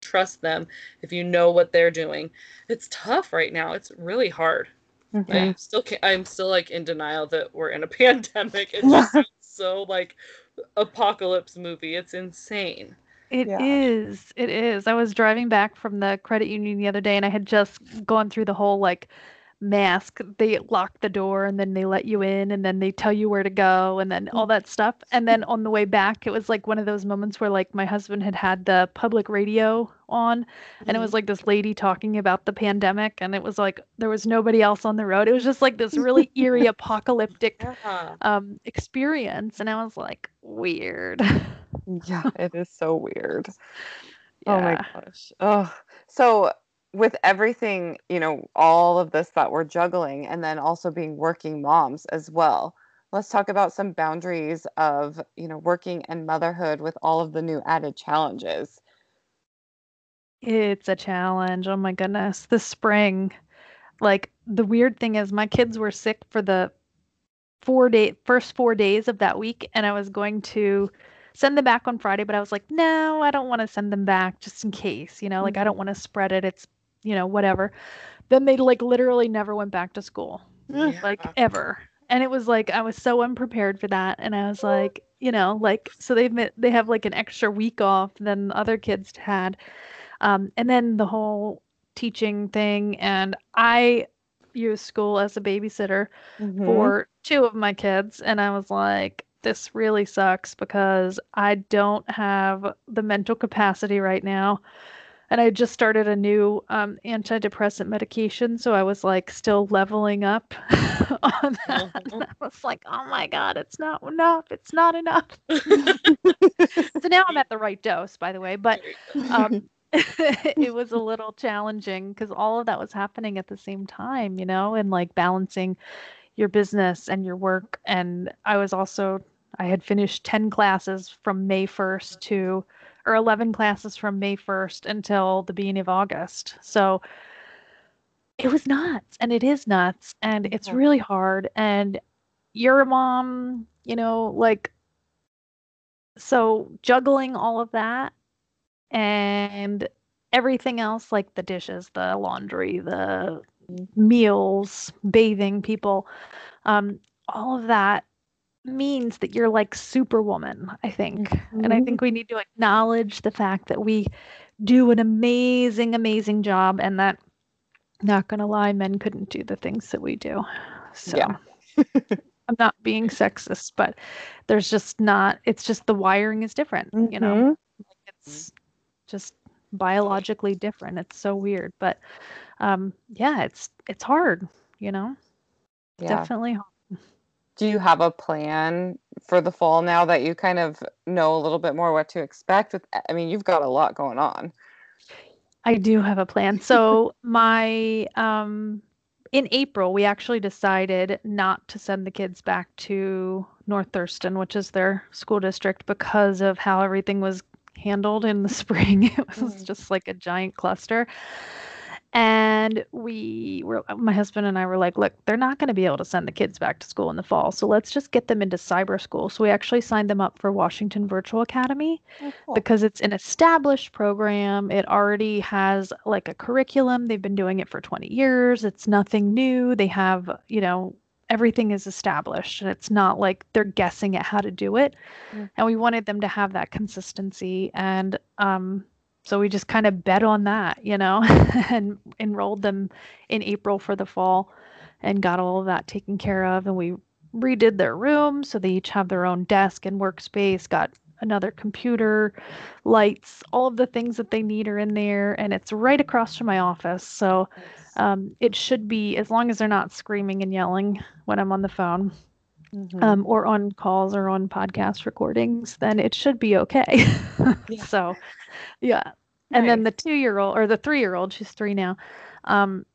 trust them if you know what they're doing it's tough right now it's really hard Mhm. i'm still i'm still like in denial that we're in a pandemic it just so like apocalypse movie it's insane It Yeah. is. It is. I was driving back from the credit union the other day and I had just gone through the whole like mask. They lock the door and then they let you in and then they tell you where to go and then all that stuff. And then on the way back, it was like one of those moments where like my husband had had the public radio on and it was like this lady talking about the pandemic and it was like there was nobody else on the road. It was just like this really eerie apocalyptic yeah um experience and I was like weird. Yeah, it is so weird. Oh my gosh. Oh, so with everything, you know, all of this that we're juggling and then also being working moms as well. Let's talk about some boundaries of, you know, working and motherhood with all of the new added challenges. It's a challenge. Oh my goodness. This spring, like the weird thing is my kids were sick for the four day first four days of that week and I was going to send them back on Friday, but I was like, no, I don't want to send them back just in case, you know, like I mm-hmm. don't want to spread it. It's, you know, whatever. Then they like literally never went back to school. Like ever. And it was like i was so unprepared for that. And i was like you know like so they've mi- they have like an extra week off than other kids had. Um, and then the whole teaching thing. And i use school as a babysitter Mhm. for two of my kids. And i was like this really sucks because i don't have the mental capacity right now and i just started a new um, antidepressant medication so i was like still leveling up on that. And i was like oh my god it's not enough it's not enough. So now i'm at the right dose by the way but um, it was a little challenging because all of that was happening at the same time, you know, and like balancing your business and your work. And I was also, I had finished 10 classes from May 1st to, or 11 classes from May 1st until the beginning of August. So it was nuts and it is nuts and it's really hard. And you're a mom, you know, like, so juggling all of that and everything else like the dishes the laundry the meals bathing people um, all of that means that you're like superwoman i think mm-hmm. and i think we need to acknowledge the fact that we do an amazing amazing job and that not gonna lie men couldn't do the things that we do so yeah. i'm not being sexist but there's just not it's just the wiring is different mm-hmm. you know mm-hmm. it's just biologically different. It's so weird, but um, yeah, it's it's hard, you know. Yeah. Definitely hard. Do you have a plan for the fall now that you kind of know a little bit more what to expect? With, I mean, you've got a lot going on. I do have a plan. So my um in April, we actually decided not to send the kids back to North Thurston, which is their school district, because of how everything was handled in the spring. It was mm. just like a giant cluster. And we were, my husband and I were like, look, they're not going to be able to send the kids back to school in the fall. So let's just get them into cyber school. So we actually signed them up for Washington Virtual Academy oh, cool. because it's an established program. It already has like a curriculum. They've been doing it for 20 years. It's nothing new. They have, you know, everything is established and it's not like they're guessing at how to do it mm. and we wanted them to have that consistency and um, so we just kind of bet on that you know and enrolled them in april for the fall and got all of that taken care of and we redid their room so they each have their own desk and workspace got another computer lights all of the things that they need are in there and it's right across from my office. So um, it should be as long as they're not screaming and yelling when I'm on the phone mm-hmm. um, or on calls or on podcast recordings, then it should be okay. yeah. So, yeah. And then the two year old or the three year old, she's three now. Um,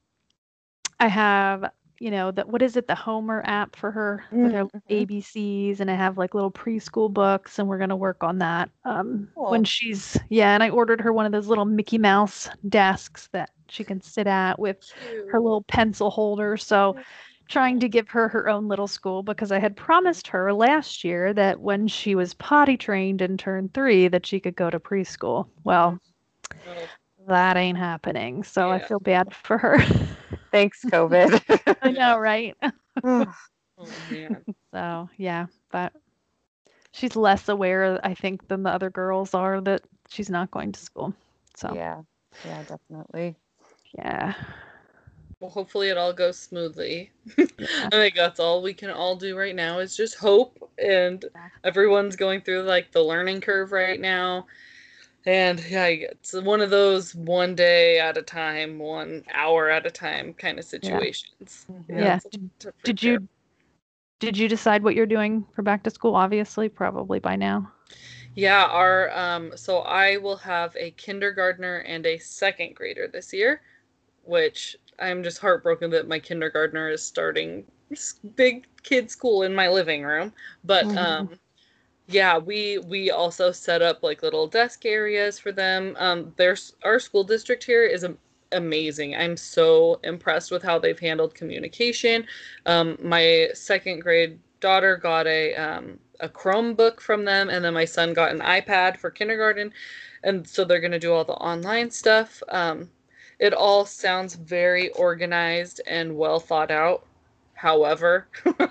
I have you know that what is it the homer app for her mm-hmm. with her abcs and i have like little preschool books and we're going to work on that um, cool. when she's yeah and i ordered her one of those little mickey mouse desks that she can sit at with Cute. her little pencil holder so trying to give her her own little school because i had promised her last year that when she was potty trained and turned three that she could go to preschool well oh. that ain't happening so yeah. i feel bad for her Thanks, COVID. I know, right? oh, man. So, yeah, but she's less aware, I think, than the other girls are that she's not going to school. So, yeah, yeah, definitely. Yeah. Well, hopefully it all goes smoothly. Yeah. I think that's all we can all do right now is just hope. And everyone's going through like the learning curve right now and yeah, it's one of those one day at a time, one hour at a time kind of situations. Yeah. yeah. yeah. Did you did you decide what you're doing for back to school? Obviously, probably by now. Yeah, our um so I will have a kindergartner and a second grader this year, which I'm just heartbroken that my kindergartner is starting big kid school in my living room. But mm-hmm. um yeah we we also set up like little desk areas for them. Um there's our school district here is a, amazing. I'm so impressed with how they've handled communication. Um my second grade daughter got a um a chromebook from them and then my son got an ipad for kindergarten. And so they're going to do all the online stuff. Um it all sounds very organized and well thought out However,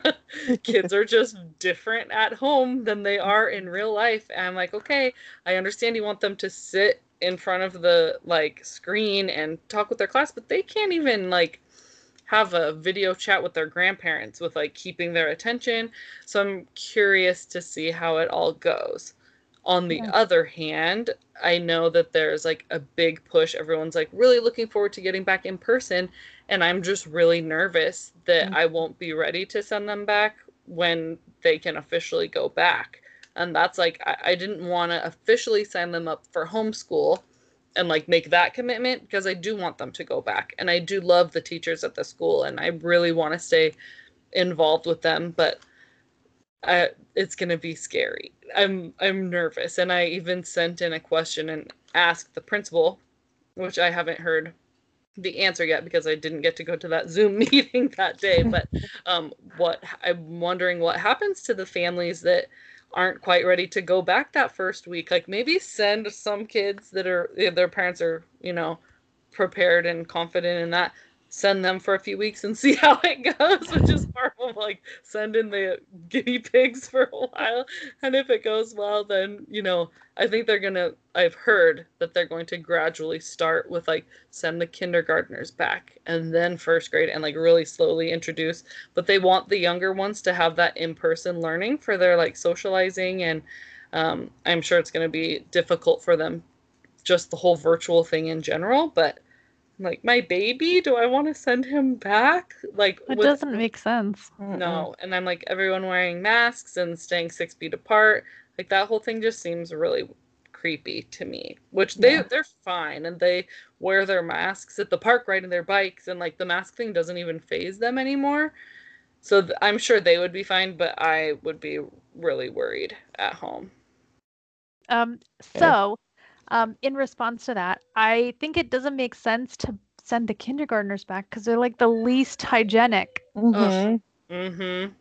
kids are just different at home than they are in real life. And I'm like, okay, I understand you want them to sit in front of the like screen and talk with their class, but they can't even like have a video chat with their grandparents with like keeping their attention. So I'm curious to see how it all goes. On the yeah. other hand, I know that there's like a big push. Everyone's like really looking forward to getting back in person and I'm just really nervous that mm-hmm. I won't be ready to send them back when they can officially go back. And that's like I, I didn't want to officially sign them up for homeschool and like make that commitment because I do want them to go back and I do love the teachers at the school and I really want to stay involved with them, but I, it's going to be scary. I'm I'm nervous, and I even sent in a question and asked the principal, which I haven't heard the answer yet because I didn't get to go to that Zoom meeting that day. But um, what I'm wondering what happens to the families that aren't quite ready to go back that first week. Like maybe send some kids that are their parents are you know prepared and confident in that send them for a few weeks and see how it goes, which is part of like send in the guinea pigs for a while. And if it goes well, then, you know, I think they're to, I've heard that they're going to gradually start with like send the kindergartners back and then first grade and like really slowly introduce. But they want the younger ones to have that in person learning for their like socializing. And um, I'm sure it's to be difficult for them, just the whole virtual thing in general. But like my baby? Do i want to send him back? Like it with... doesn't make sense. No and i'm like everyone wearing masks and staying six feet apart. Like that whole thing just seems really creepy to me which they yeah. they're fine and they wear their masks at the park riding their bikes and like the mask thing doesn't even faze them anymore. So th- i'm sure they would be fine but i would be really worried at home. Um so um, in response to that, I think it doesn't make sense to send the kindergartners back because they're like the least hygienic. Mm-hmm. mm-hmm.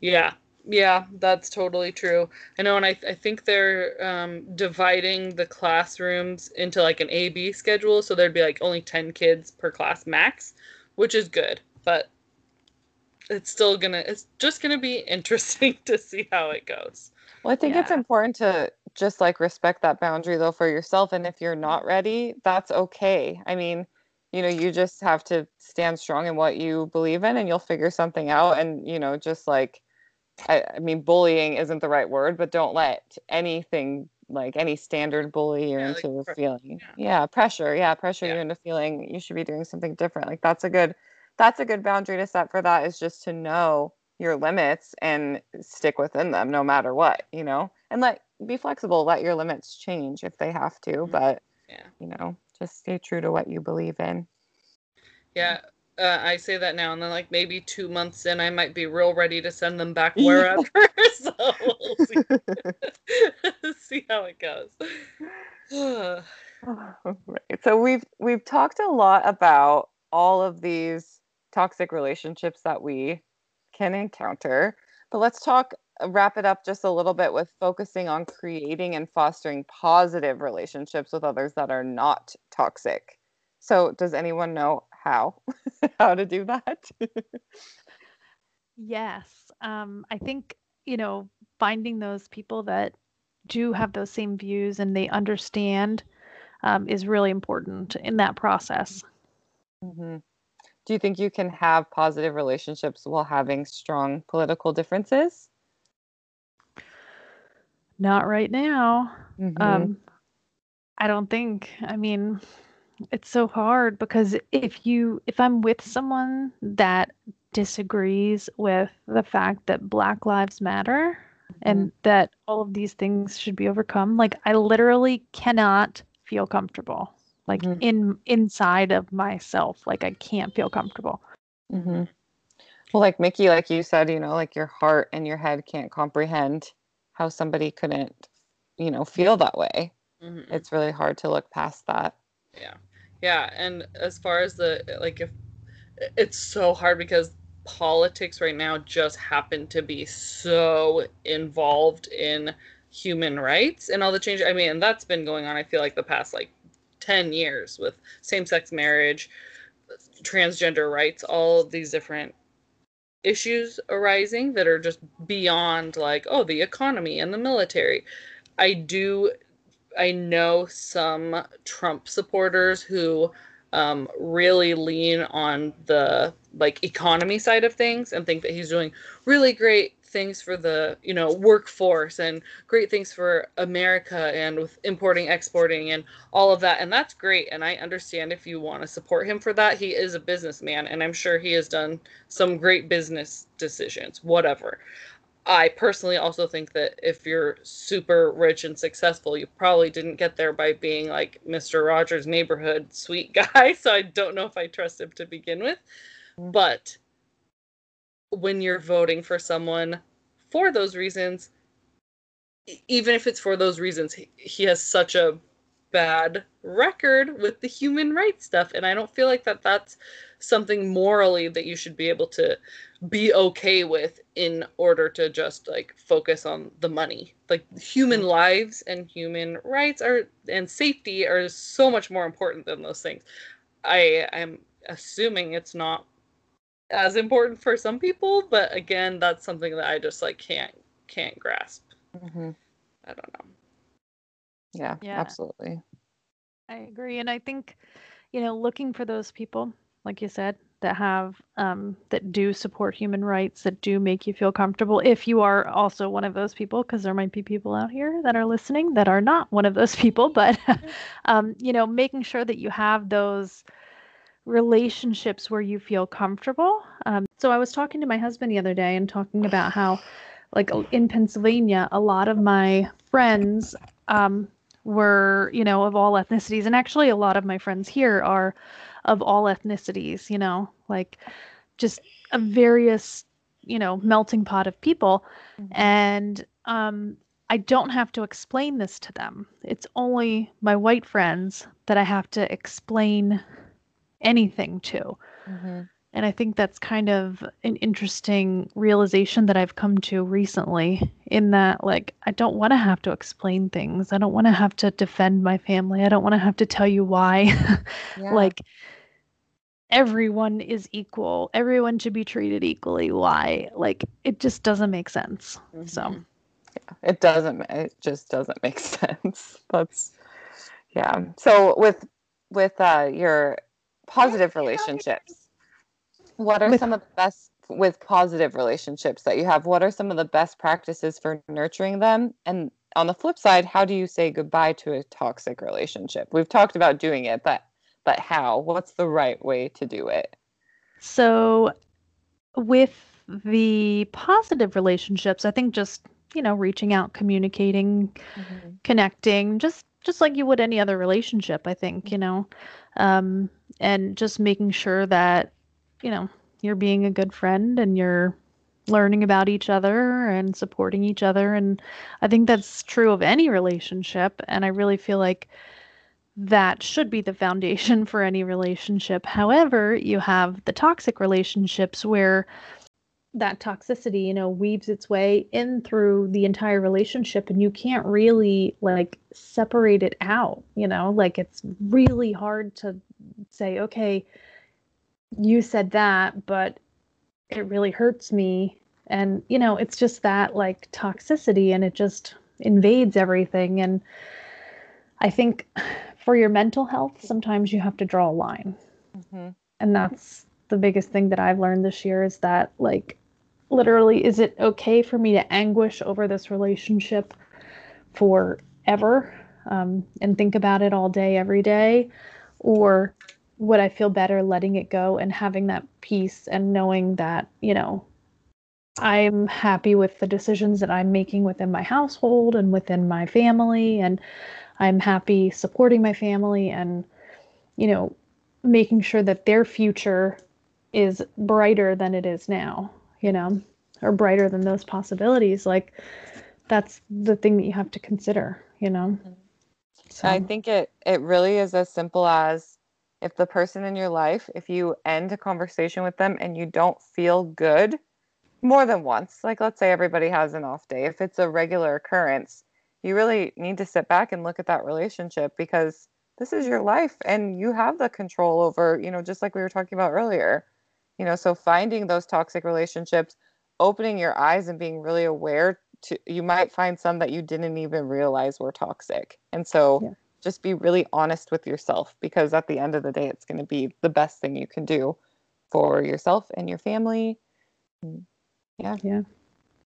Yeah. Yeah, that's totally true. I know, and I, I think they're um, dividing the classrooms into like an A B schedule, so there'd be like only 10 kids per class max, which is good, but it's still gonna, it's just gonna be interesting to see how it goes. Well, I think yeah. it's important to just like respect that boundary though for yourself. And if you're not ready, that's okay. I mean, you know, you just have to stand strong in what you believe in and you'll figure something out. And, you know, just like, I, I mean, bullying isn't the right word, but don't let anything like any standard bully you yeah, into like, feeling. Yeah. yeah. pressure. Yeah, pressure yeah. you into feeling you should be doing something different. Like that's a good that's a good boundary to set for that is just to know your limits and stick within them no matter what, you know, and let be flexible, let your limits change if they have to, mm-hmm. but yeah, you know, just stay true to what you believe in. Yeah. Uh, I say that now, and then like maybe two months in, I might be real ready to send them back wherever. so we'll see. see how it goes. right. So we've we've talked a lot about all of these toxic relationships that we can encounter. But let's talk, wrap it up just a little bit with focusing on creating and fostering positive relationships with others that are not toxic. So, does anyone know how how to do that? yes, um, I think you know finding those people that do have those same views and they understand um, is really important in that process. Mm-hmm do you think you can have positive relationships while having strong political differences? Not right now. Mm-hmm. Um, I don't think. I mean, it's so hard because if you if I'm with someone that disagrees with the fact that Black Lives Matter mm-hmm. and that all of these things should be overcome, like I literally cannot feel comfortable like mm-hmm. in inside of myself like i can't feel comfortable mm-hmm. well like mickey like you said you know like your heart and your head can't comprehend how somebody couldn't you know feel that way. Mm-hmm. it's really hard to look past that. Yeah. Yeah and as far as the like if it's so hard because politics right now just happen to be so involved in human rights and all the change i mean and that's been going on i feel like the past like 10 years with same sex marriage, transgender rights, all these different issues arising that are just beyond like, oh, the economy and the military. I do, I know some Trump supporters who um, really lean on the like economy side of things and think that he's doing really great things for the you know workforce and great things for America and with importing, exporting, and all of that. And that's great. And I understand if you want to support him for that. He is a businessman, and I'm sure he has done some great business decisions. Whatever. I personally also think that if you're super rich and successful, you probably didn't get there by being like Mr. Rogers' neighborhood sweet guy. So I don't know if I trust him to begin with. But when you're voting for someone for those reasons, even if it's for those reasons, he, he has such a bad record with the human rights stuff and i don't feel like that that's something morally that you should be able to be okay with in order to just like focus on the money like human mm-hmm. lives and human rights are and safety are so much more important than those things i am assuming it's not as important for some people but again that's something that i just like can't can't grasp mm-hmm. i don't know yeah, yeah, absolutely. I agree. And I think, you know, looking for those people, like you said, that have um, that do support human rights, that do make you feel comfortable. If you are also one of those people, because there might be people out here that are listening that are not one of those people, but um, you know, making sure that you have those relationships where you feel comfortable. Um, so I was talking to my husband the other day and talking about how, like in Pennsylvania, a lot of my friends um, were, you know, of all ethnicities. And actually, a lot of my friends here are of all ethnicities, you know, like just a various, you know, melting pot of people. Mm-hmm. And um, I don't have to explain this to them. It's only my white friends that I have to explain anything to. Mm-hmm. And I think that's kind of an interesting realization that I've come to recently in that, like, I don't want to have to explain things. I don't want to have to defend my family. I don't want to have to tell you why. Yeah. like, everyone is equal. Everyone should be treated equally. Why? Like, it just doesn't make sense. Mm-hmm. So, yeah, it doesn't. It just doesn't make sense. That's, yeah. So, with, with uh, your positive relationships what are some of the best with positive relationships that you have? What are some of the best practices for nurturing them? And on the flip side, how do you say goodbye to a toxic relationship? We've talked about doing it, but but how? What's the right way to do it? So with the positive relationships, I think just, you know, reaching out, communicating, mm-hmm. connecting, just just like you would any other relationship, I think, you know. Um, and just making sure that you know, you're being a good friend and you're learning about each other and supporting each other. And I think that's true of any relationship. And I really feel like that should be the foundation for any relationship. However, you have the toxic relationships where that toxicity, you know, weaves its way in through the entire relationship and you can't really like separate it out, you know, like it's really hard to say, okay, you said that, but it really hurts me. And, you know, it's just that like toxicity and it just invades everything. And I think for your mental health, sometimes you have to draw a line. Mm-hmm. And that's the biggest thing that I've learned this year is that, like, literally, is it okay for me to anguish over this relationship forever um, and think about it all day, every day? Or would I feel better letting it go and having that peace and knowing that, you know, I'm happy with the decisions that I'm making within my household and within my family and I'm happy supporting my family and you know making sure that their future is brighter than it is now, you know, or brighter than those possibilities like that's the thing that you have to consider, you know. Mm-hmm. So I think it it really is as simple as if the person in your life, if you end a conversation with them and you don't feel good more than once, like let's say everybody has an off day, if it's a regular occurrence, you really need to sit back and look at that relationship because this is your life and you have the control over, you know, just like we were talking about earlier. You know, so finding those toxic relationships, opening your eyes and being really aware to you might find some that you didn't even realize were toxic. And so yeah just be really honest with yourself because at the end of the day, it's going to be the best thing you can do for yourself and your family. Mm, yeah. Yeah.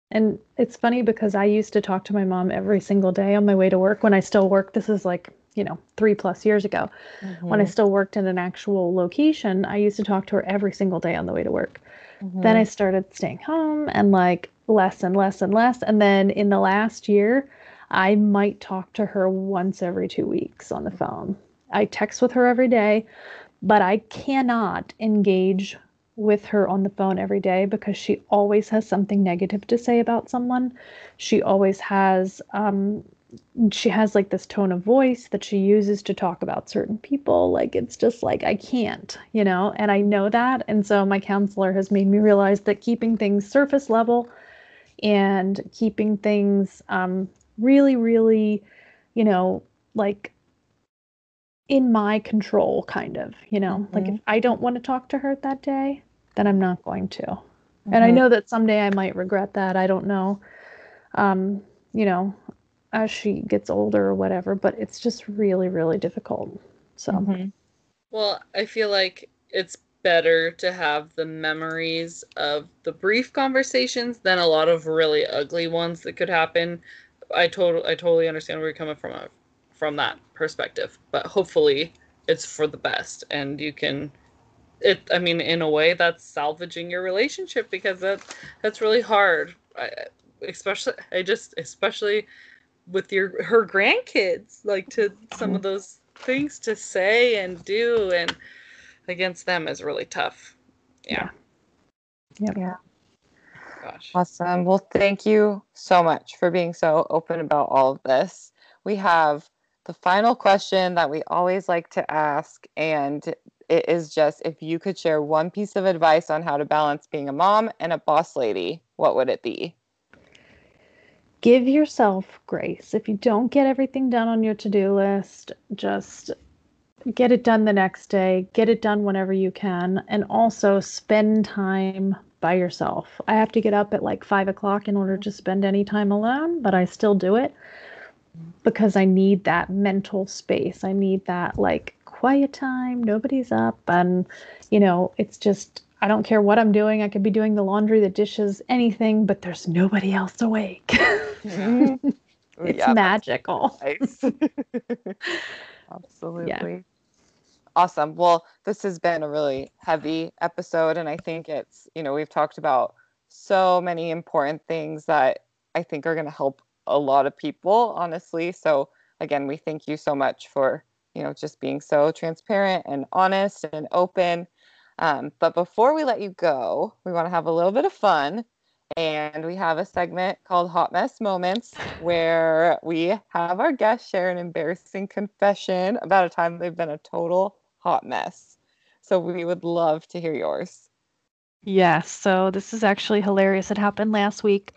And it's funny because I used to talk to my mom every single day on my way to work when I still work This is like, you know, three plus years ago. Mm-hmm. When I mm-hmm. still worked in an actual location, I used to talk to her every single day on the way to work. Mm-hmm. Then I started staying home and like less and less and less. And then in the last year, I might talk to her once every two weeks on the phone. I text with her every day, but I cannot engage with her on the phone every day because she always has something negative to say about someone. She always has um, she has like this tone of voice that she uses to talk about certain people. Like it's just like I can't, you know, and I know that. And so my counselor has made me realize that keeping things surface level and keeping things um, really, really, you know, like in my control, kind of, you know, mm-hmm. like if I don't want to talk to her that day, then I'm not going to. Mm-hmm. And I mm-hmm. know that someday I might regret that. I don't know. Um, you know, as she gets older or whatever, but it's just really, really difficult. So, mm-hmm. well, I feel like it's better to have the memories of the brief conversations than a lot of really ugly ones that could happen. I totally, I totally understand where you're coming from uh, from that perspective, but hopefully it's for the best and you can it i mean in a way that's salvaging your relationship because that that's really hard I, especially i just especially with your her grandkids like to some of mm-hmm. those things to say and do and against them is really tough yeah yeah, yeah. Gosh. Awesome. Well, thank you so much for being so open about all of this. We have the final question that we always like to ask, and it is just if you could share one piece of advice on how to balance being a mom and a boss lady, what would it be? Give yourself grace. If you don't get everything done on your to do list, just get it done the next day, get it done whenever you can, and also spend time by yourself. I have to get up at like five o'clock in order to spend any time alone, but I still do it because I need that mental space. I need that like quiet time, nobody's up, and you know, it's just I don't care what I'm doing. I could be doing the laundry, the dishes, anything, but there's nobody else awake. Mm-hmm. it's yeah, magical. Nice. Absolutely. Yeah. Awesome. Well, this has been a really heavy episode, and I think it's, you know, we've talked about so many important things that I think are going to help a lot of people, honestly. So, again, we thank you so much for, you know, just being so transparent and honest and open um, but before we let you go, we want to have a little bit of fun. And we have a segment called Hot Mess Moments where we have our guests share an embarrassing confession about a time they've been a total hot mess. So we would love to hear yours. Yes. So this is actually hilarious. It happened last week.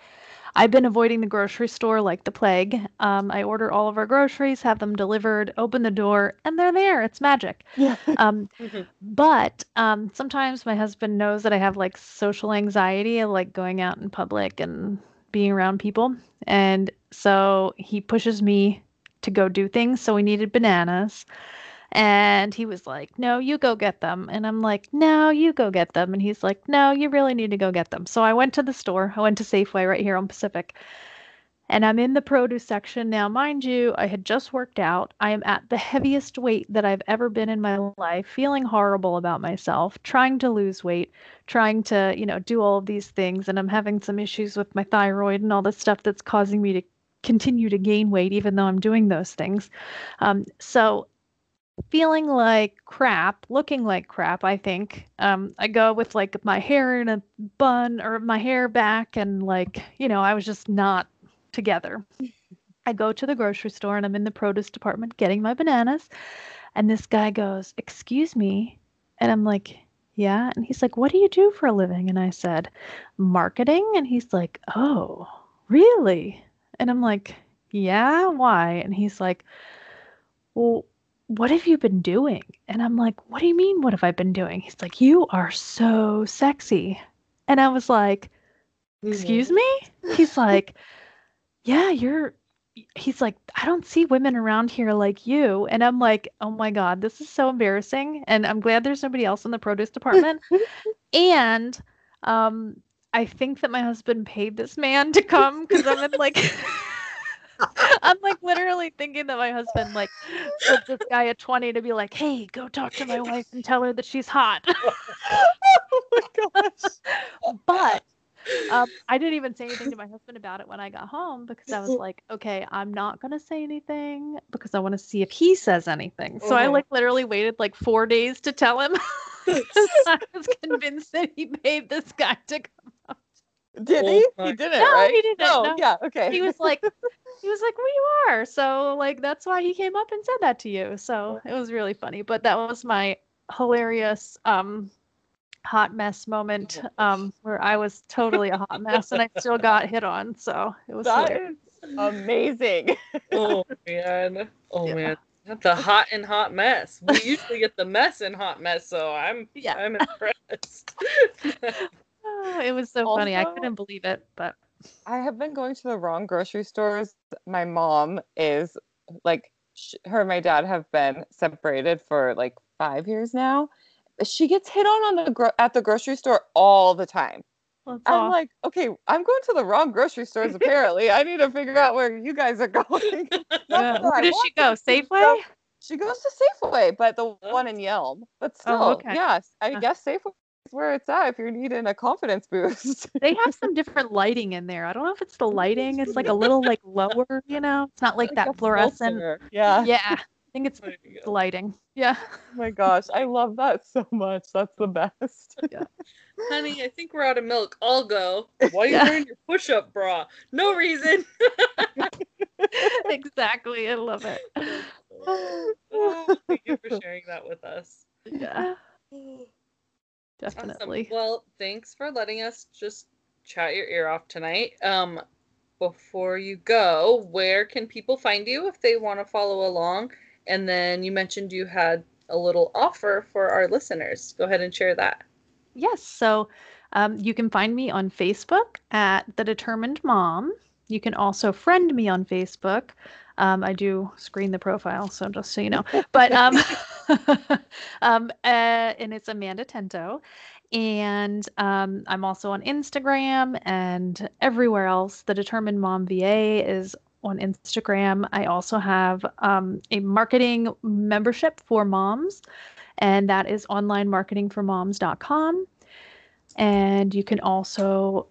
I've been avoiding the grocery store like the plague. Um, I order all of our groceries, have them delivered, open the door, and they're there. It's magic. Yeah. Um, mm-hmm. But um, sometimes my husband knows that I have like social anxiety, like going out in public and being around people. And so he pushes me to go do things. So we needed bananas. And he was like, No, you go get them. And I'm like, No, you go get them. And he's like, No, you really need to go get them. So I went to the store. I went to Safeway right here on Pacific. And I'm in the produce section. Now, mind you, I had just worked out. I am at the heaviest weight that I've ever been in my life, feeling horrible about myself, trying to lose weight, trying to, you know, do all of these things. And I'm having some issues with my thyroid and all this stuff that's causing me to continue to gain weight, even though I'm doing those things. Um, so feeling like crap, looking like crap, I think. Um, I go with like my hair in a bun or my hair back, and like, you know, I was just not together. I go to the grocery store and I'm in the produce department getting my bananas. And this guy goes, Excuse me. And I'm like, Yeah. And he's like, What do you do for a living? And I said, Marketing. And he's like, Oh, really? And I'm like, Yeah, why? And he's like, Well, what have you been doing? And I'm like, what do you mean, what have I been doing? He's like, you are so sexy. And I was like, excuse me? He's like, yeah, you're, he's like, I don't see women around here like you. And I'm like, oh my God, this is so embarrassing. And I'm glad there's nobody else in the produce department. and, um, I think that my husband paid this man to come because I'm in like I'm like literally thinking that my husband like put this guy at 20 to be like, hey, go talk to my wife and tell her that she's hot. oh my gosh. But um, I didn't even say anything to my husband about it when I got home because I was like, okay, I'm not gonna say anything because I want to see if he says anything. So I Mhm. like literally waited like four days to tell him. I was convinced that he paid this guy to come. Did Oh he? my- He didn't, No, right? he didn't, No, no. yeah, okay. He was like, he was like, well, you are. So like that's why he came up and said that to you. So it was really funny. But that was my hilarious um hot mess moment um where I was totally a hot mess and I still got hit on. So it was that hilarious. is amazing. oh man. Oh Yeah. man. The hot and hot mess. We usually get the mess and hot mess, so I'm Yeah. I'm impressed. Oh, it was so funny. I couldn't believe it, but I have been going to the wrong grocery stores. My mom is like, sh- her and my dad have been separated for like five years now. She gets hit on on the gro- at the grocery store all the time. that's I'm all. like, okay, I'm going to the wrong grocery stores. Apparently, I need to figure out where you guys are going. Yeah. Where I want she go? she Safeway? She goes to Safeway, but the one in Yelm. But oh, still, Oh, okay. yes, I guess Safeway where it's at if you're needing a confidence boost. They have some different lighting in there. I don't know if it's the lighting. It's like a little like lower, you know. It's not like, Like that fluorescent. filter. Yeah. Yeah, I think it's uh, the lighting. Yeah. Oh my gosh, I love that so much. That's the best. Honey, I think we're out of milk. I'll go. Why are you Yeah. wearing your push-up bra? No reason. exactly. I love it. Oh, thank you for sharing that with us. Yeah, oh. Awesome. definitely. Well, thanks for letting us just chat your ear off tonight. Um, before you go, where can people find you if they want to follow along? And then you mentioned you had a little offer for our listeners. Go ahead and share that. Yes. So um, you can find me on Facebook at The Determined Mom. You can also friend me on Facebook. Um, I do screen the profile, so just so you know. But um, um, uh, and it's Amanda Tento. And um, I'm also on Instagram and everywhere else. The Determined Mom VA is on Instagram. I also have um, a marketing membership for moms, and that is onlinemarketingformoms.com. And you can also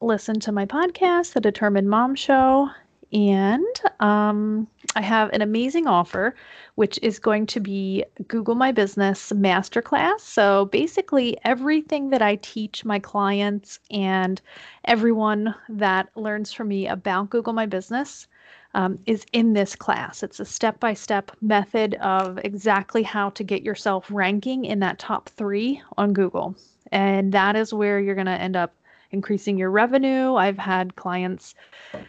listen to my podcast, The Determined Mom Show. And um, I have an amazing offer, which is going to be Google My Business Masterclass. So basically, everything that I teach my clients and everyone that learns from me about Google My Business um, is in this class. It's a step by step method of exactly how to get yourself ranking in that top three on Google. And that is where you're going to end up increasing your revenue. I've had clients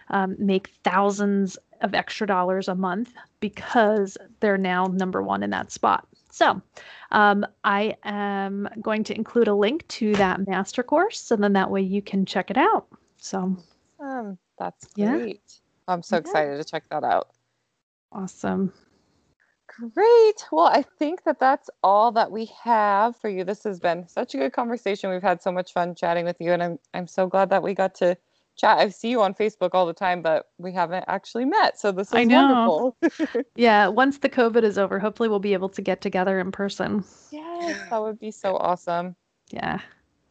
um, make thousands of extra dollars a month because they're now number one in that spot. So, um, I am going to include a link to that master course, and then that way you can check it out. So, Um, that's Yeah. great. I'm so Yeah. excited to check that out. awesome. Great. Well, I think that that's all that we have for you. This has been such a good conversation. We've had so much fun chatting with you, and I'm I'm so glad that we got to chat. I see you on Facebook all the time, but we haven't actually met. So this is I know. wonderful. Yeah, once the COVID is over, hopefully we'll be able to get together in person. yes, that would be so awesome. Yeah.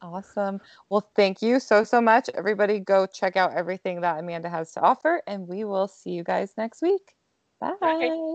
Awesome. Well, thank you so so much. Everybody, go check out everything that Amanda has to offer, and we will see you guys next week. Bye. Bye.